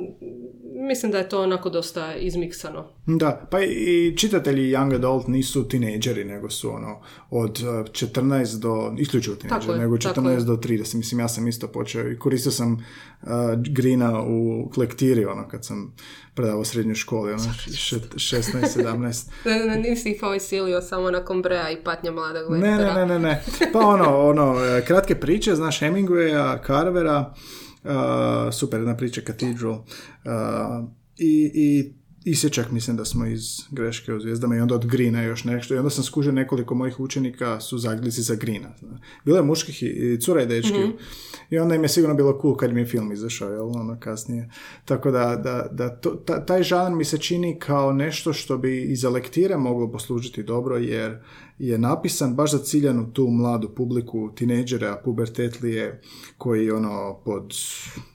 mislim da je to onako dosta izmiksano. Da, pa i čitatelji Young Adult nisu tineđeri, nego su ono od 14 uh, do, isključivo tineđeri, nego 14 do 30. Mislim, ja sam isto počeo i koristio sam uh, Grina u lektiri, ono, kad sam predavao srednju školu, ono, 16-17. ne, ne, nisi ih ovaj silio samo nakon breja i patnja mladog lektora. Ne, ne, ne, ne, Pa ono, ono, kratke priče, znaš Hemingwaya, Carvera, Uh, super jedna priča Cathedral uh, i, i Isječak mislim da smo iz greške u zvijezdama i onda od Grina još nešto. I onda sam skužio nekoliko mojih učenika su zaglici za Grina. Bilo je muških i cura i dečki. Mhm. I onda im je sigurno bilo cool kad mi je film izašao, jel? Ono kasnije. Tako da, da, da to, taj žanr mi se čini kao nešto što bi i za lektire moglo poslužiti dobro, jer je napisan baš za ciljanu tu mladu publiku, tineđere, pubertetlije, koji ono pod,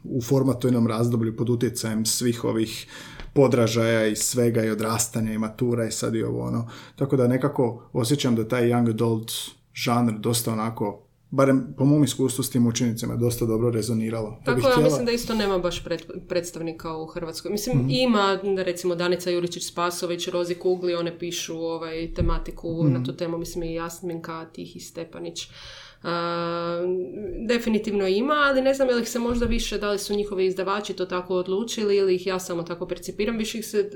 u formatojnom razdoblju pod utjecajem svih ovih podražaja i svega i odrastanja i matura i sad i ovo ono. Tako da nekako osjećam da taj young adult žanr dosta onako barem po mom iskustvu s tim učenicima dosta dobro rezoniralo. Tako ja htjela... mislim da isto nema baš predstavnika u Hrvatskoj. Mislim, mm ima recimo Danica Juričić-Spasović, Rozi Kugli, one pišu ovaj, tematiku na mhm. tu temu, mislim i Jasminka, Tihi Stepanić. Definitivno ima, ali ne znam je li ih se možda više, da li su njihovi izdavači to tako odlučili ili ih ja samo tako percipiram, više ih se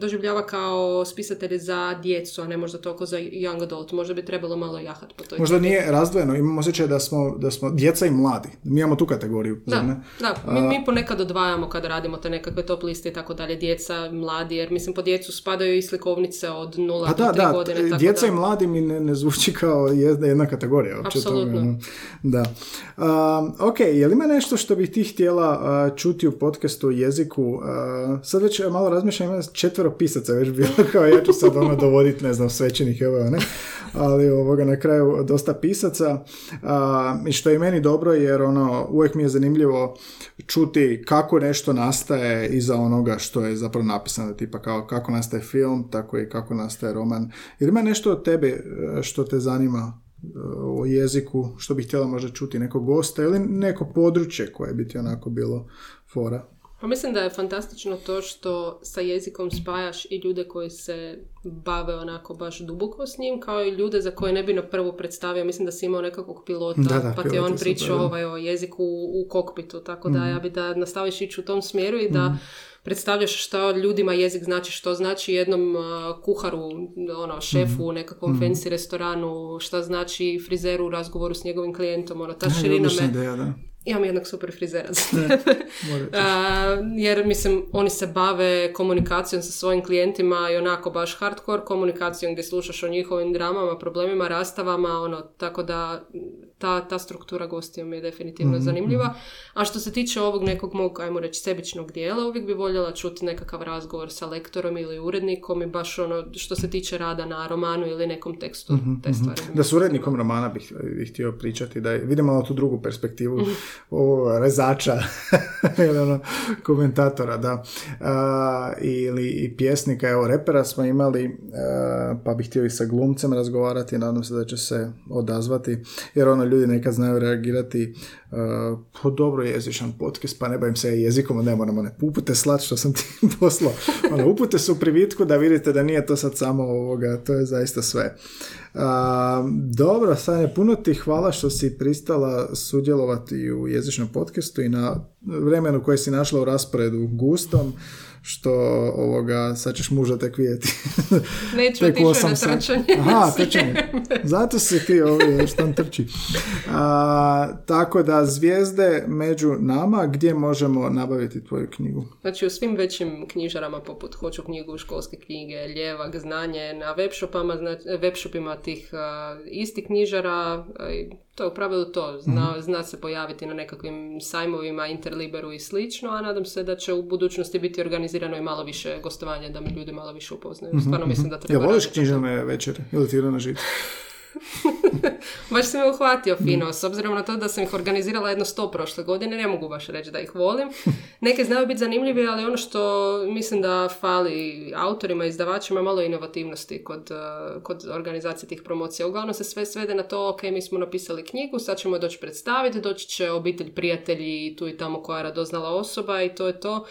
doživljava kao spisatelje za djecu, a ne možda toliko za young adult. Možda bi trebalo malo jahat po toj Možda nije razdvojeno, imam osjećaj da smo, da smo djeca i mladi. Mi imamo tu kategoriju. Da, ne? da. Mi, mi ponekad odvajamo kada radimo te nekakve top liste i tako dalje, djeca, mladi, jer mislim po djecu spadaju i slikovnice od 0 pa do 3 da, godine. Tako djeca i mladi mi ne, ne zvuči kao jedna, jedna kategorija. Apsolutno. Ono, da. ok, je li ima nešto što bih ti htjela čuti u podcastu o jeziku? sad već malo razmišljam, ima četvero pisaca već bilo, kao ja ću sad ono dovoditi, ne znam, svećenih, evo, ne? ali ovoga na kraju dosta pisaca i što je meni dobro jer ono uvijek mi je zanimljivo čuti kako nešto nastaje iza onoga što je zapravo napisano tipa kao kako nastaje film tako i kako nastaje roman jer ima nešto od tebe e, što te zanima e, o jeziku što bi htjela možda čuti nekog gosta ili neko područje koje bi ti onako bilo fora pa mislim da je fantastično to što sa jezikom spajaš i ljude koji se bave onako baš duboko s njim, kao i ljude za koje ne bi na prvu predstavio. Mislim da si imao nekakvog pilota, pa ti on pričao ovaj, o jeziku u, kokpitu, tako da ja mhm. bi da nastaviš ići u tom smjeru i da mhm. Predstavljaš što ljudima jezik znači, što znači jednom kuharu, ono, šefu u mhm. nekakvom mm fancy restoranu, šta znači frizeru u razgovoru s njegovim klijentom, ono, ta širina me... Imam jednog super frizera jer mislim oni se bave komunikacijom sa svojim klijentima i onako baš hardcore komunikacijom gdje slušaš o njihovim dramama, problemima, rastavama, ono, tako da ta, ta struktura gostija mi je definitivno mm zanimljiva. A što se tiče ovog nekog mog, ajmo reći, sebičnog dijela, uvijek bi voljela čuti nekakav razgovor sa lektorom ili urednikom i baš ono što se tiče rada na romanu ili nekom tekstu, mm te mhm. stvari. Da s urednikom romana bih, bih htio pričati, da vidimo malo tu drugu perspektivu mm o, rezača ili ono, komentatora, da. ili i pjesnika, evo, repera smo imali, pa bih htio i sa glumcem razgovarati, nadam se da će se odazvati, jer ono ljudi nekad znaju reagirati uh, po dobro jezičan podcast, pa ne bavim se jezikom, ne moramo ne upute slat što sam ti poslao. Ono, upute su u privitku da vidite da nije to sad samo ovoga, to je zaista sve. Uh, dobro, Sanja, puno ti hvala što si pristala sudjelovati u jezičnom podcastu i na vremenu koje si našla u rasporedu gustom što ovoga, sad ćeš muža tek vidjeti. Neću tek na trčanje. Aha, trčanje. Zato si ti ovdje što tam trči. A, tako da zvijezde među nama, gdje možemo nabaviti tvoju knjigu? Znači u svim većim knjižarama poput Hoću knjigu, školske knjige, Ljevak, Znanje, na webshopama, znači, webshopima tih uh, istih knjižara, to je u pravilu to. Zna, mhm. zna se pojaviti na nekakvim sajmovima, Interliberu i slično, a nadam se da će u budućnosti biti organizirano i malo više gostovanja, da mi ljudi malo više upoznaju. Mhm, Stvarno mislim da treba... Ja voliš knjižane večere ili ti na? baš si me uhvatio fino, s obzirom na to da sam ih organizirala jedno sto prošle godine, ne mogu baš reći da ih volim. Neke znaju biti zanimljivi, ali ono što mislim da fali autorima i izdavačima malo inovativnosti kod, uh, kod organizacije tih promocija. Uglavnom se sve svede na to, ok, mi smo napisali knjigu, sad ćemo doći predstaviti, doći će obitelj, prijatelji, tu i tamo koja je radoznala osoba i to je to.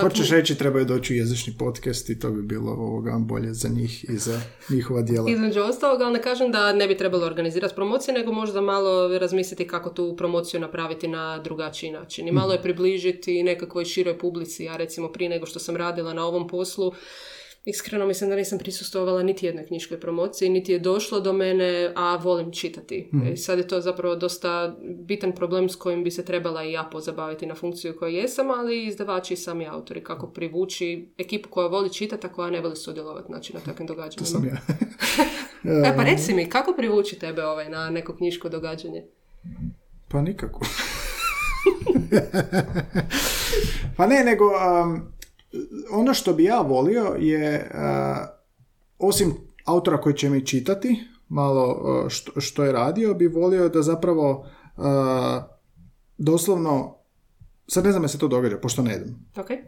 Hoćeš reći trebaju doći u jezični podcast i to bi bilo ovoga bolje za njih i za njihova djela. Između ostalog, ali ne kažem da ne bi trebalo organizirati promocije, nego možda malo razmisliti kako tu promociju napraviti na drugačiji način. I malo je približiti nekakvoj široj publici. Ja recimo prije nego što sam radila na ovom poslu, Iskreno mislim da nisam prisustvovala niti jednoj knjiškoj promociji, niti je došlo do mene, a volim čitati. Mm. I sad je to zapravo dosta bitan problem s kojim bi se trebala i ja pozabaviti na funkciju koju jesam, ali i izdavači i sami autori. Kako privući ekipu koja voli čitati, a koja ne voli sudjelovati znači, na takvim događanjima. To sam ja. e, pa reci mi, kako privući tebe ovaj, na neko knjiško događanje? Pa nikako. pa ne, nego... Um ono što bi ja volio je, uh, osim autora koji će mi čitati, malo uh, što, što je radio, bi volio da zapravo uh, doslovno, sad ne znam je se to događa, pošto ne idem, okay.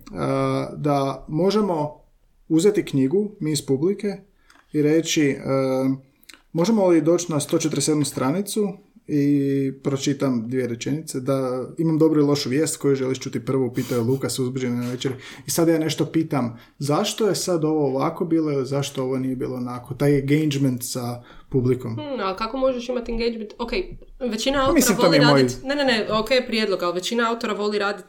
da možemo uzeti knjigu, mi iz publike, i reći možemo li doći na 147 stranicu i pročitam dvije rečenice da imam dobru i lošu vijest koju želiš čuti prvo, pitao je Lukas uzbuđen na večer i sad ja nešto pitam zašto je sad ovo ovako bilo zašto ovo nije bilo onako? Taj engagement sa publikom. Hmm, ali kako možeš imati engagement? Ok, većina autora Mislim, voli moj- raditi... Ne, ne, ne, ok, prijedlog, ali većina autora voli raditi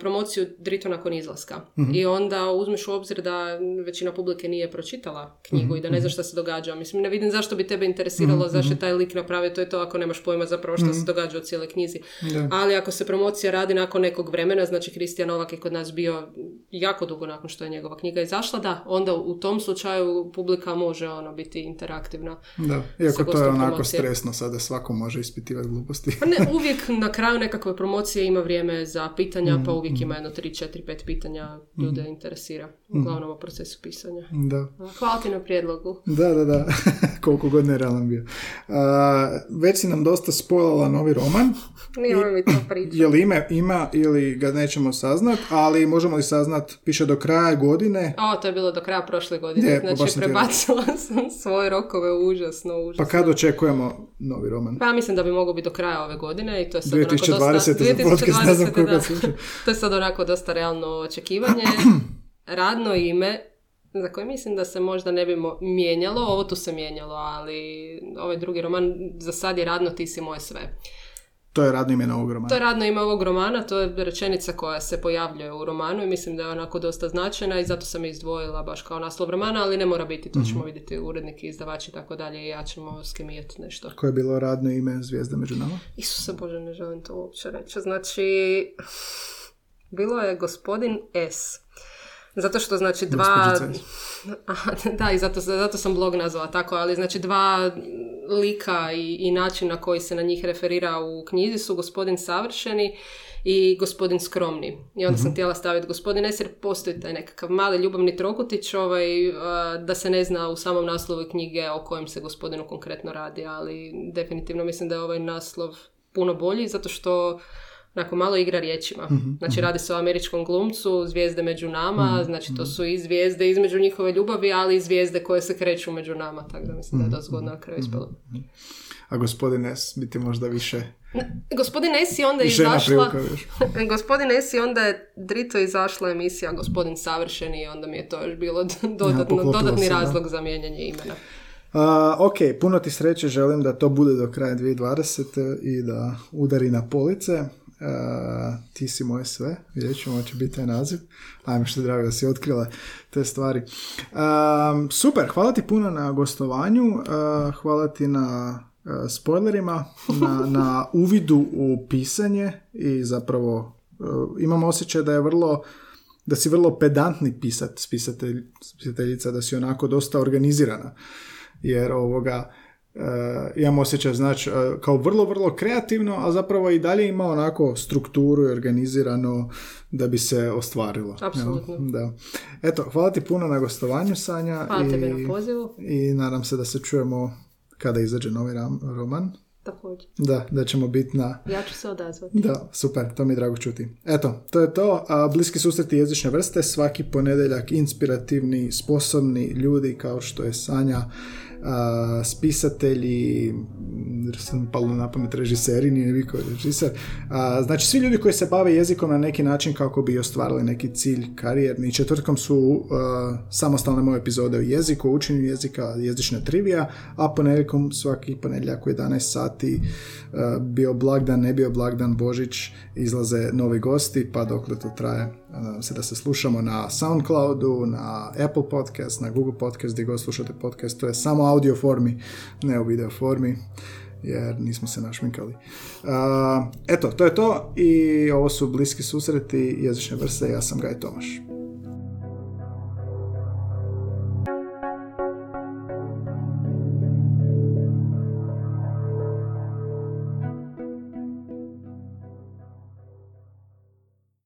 promociju drito nakon izlaska. Mhm. I onda uzmeš u obzir da većina publike nije pročitala knjigu Mhm, i da ne zna šta se događa. Mislim, ne vidim zašto bi tebe interesiralo zašto je taj lik napravio, to je to ako nemaš pojma zapravo što se događa u cijeloj knjizi. Mhm. Da. Ali ako se promocija radi nakon nekog vremena, znači Kristijan Novak je kod nas bio jako dugo nakon što je njegova knjiga izašla, da, onda u tom slučaju publika može ono biti interaktivna. Da, iako to je onako promocije. stresno, sada svako može ispitivati gluposti. Pa ne, uvijek na kraju nekakve promocije ima vrijeme za pitanja, Mm, pa uvijek ima jedno 3, 4, 5 pitanja ljude interesira. Uglavnom o procesu pisanja. da. Hvala ti na prijedlogu. Da, da, da. Koliko god nerealan bio. A, već si nam dosta spojala novi roman. Nije mi to priča. Je li ime ima ili ga nećemo saznat, ali možemo li saznat, piše do kraja godine, O, to je bilo do kraja prošle godine. Je, znači, sam prebacila sam svoje rokove užasno, užasno. pa kad očekujemo novi roman? Pa ja mislim da bi mogao biti do kraja ove godine i to je sad onako 2020. dosta... za podcast, ne znam 2020, da. to je sad onako dosta realno očekivanje. Radno ime za koje mislim da se možda ne bi mijenjalo, ovo tu se mijenjalo, ali ovaj drugi roman za sad je radno ti si moje sve. To je radno ime novog To romana. je radno ime ovog romana, to je rečenica koja se pojavljuje u romanu i mislim da je onako dosta značajna i zato sam je izdvojila baš kao naslov romana, ali ne mora biti, to ćemo vidjeti urednik i izdavač i tako dalje i ja ćemo skemijeti nešto. Koje je bilo radno ime Zvijezda među nama? Isuse Bože, ne želim to uopće reći. Znači, bilo je gospodin S. Zato što znači dva... Da, i zato, zato sam blog nazvala tako, ali znači dva lika i, i način na koji se na njih referira u knjizi su gospodin savršeni i gospodin skromni. I onda sam htjela staviti gospodin jer postoji taj nekakav mali ljubavni trokutić ovaj, uh, da se ne zna u samom naslovu knjige o kojem se gospodinu konkretno radi, ali definitivno mislim da je ovaj naslov puno bolji zato što Onako, malo igra riječima. Znači, radi se o američkom glumcu, zvijezde među nama, znači to su i zvijezde između njihove ljubavi, ali i zvijezde koje se kreću među nama, tako da mislim da je dosta zgodno na kraju ispalo. A gospodin S biti možda više Gospodin S je onda izašla... Gospodin S je onda je drito izašla emisija Gospodin Savršeni i onda mi je to još bilo dodatno, dodatni se, da. razlog za mijenjanje imena. A, ok, puno ti sreće, želim da to bude do kraja 2020. i da udari na police. A, ti si moje sve, vidjet ćemo će biti taj naziv. Ajme što je drago da si otkrila te stvari. A, super, hvala ti puno na gostovanju, a, hvala ti na a, spoilerima, na, na uvidu u pisanje i zapravo imam osjećaj da je vrlo da si vrlo pedantni pisat, spisatelj, spisateljica, da si onako dosta organizirana. Jer ovoga, e, imam osjećaj, znači, e, kao vrlo, vrlo kreativno, a zapravo i dalje ima onako strukturu i organizirano da bi se ostvarilo. Apsolutno. Da. Eto, hvala ti puno na gostovanju, Sanja. Hvala i, tebi na pozivu. I nadam se da se čujemo kada izađe novi ram- roman. Također. Da, da ćemo biti na Ja ću se odazvati. da, super, to mi je drago čuti. Eto, to je to. A, bliski susreti jezične vrste, svaki ponedjeljak inspirativni, sposobni ljudi kao što je Sanja, spisatelji, sam palo na pamet režiseri, nije vi koji. A, znači, svi ljudi koji se bave jezikom na neki način kako bi ostvarili neki cilj karijerni. Četvrtkom su a, samostalne moje epizode o jeziku, učenju jezika, jezična trivija, a ponedjeljkom svaki ponedjeljak u 11 sati bio blagdan, ne bio blagdan, Božić, izlaze novi gosti, pa dokle to traje. Nadam se da se slušamo na Soundcloudu, na Apple Podcast, na Google Podcast, gdje god slušate podcast, to je samo audio formi, ne u video formi, jer nismo se našminkali. Eto, to je to i ovo su bliski susreti jezične vrste, ja sam Gaj Tomaš.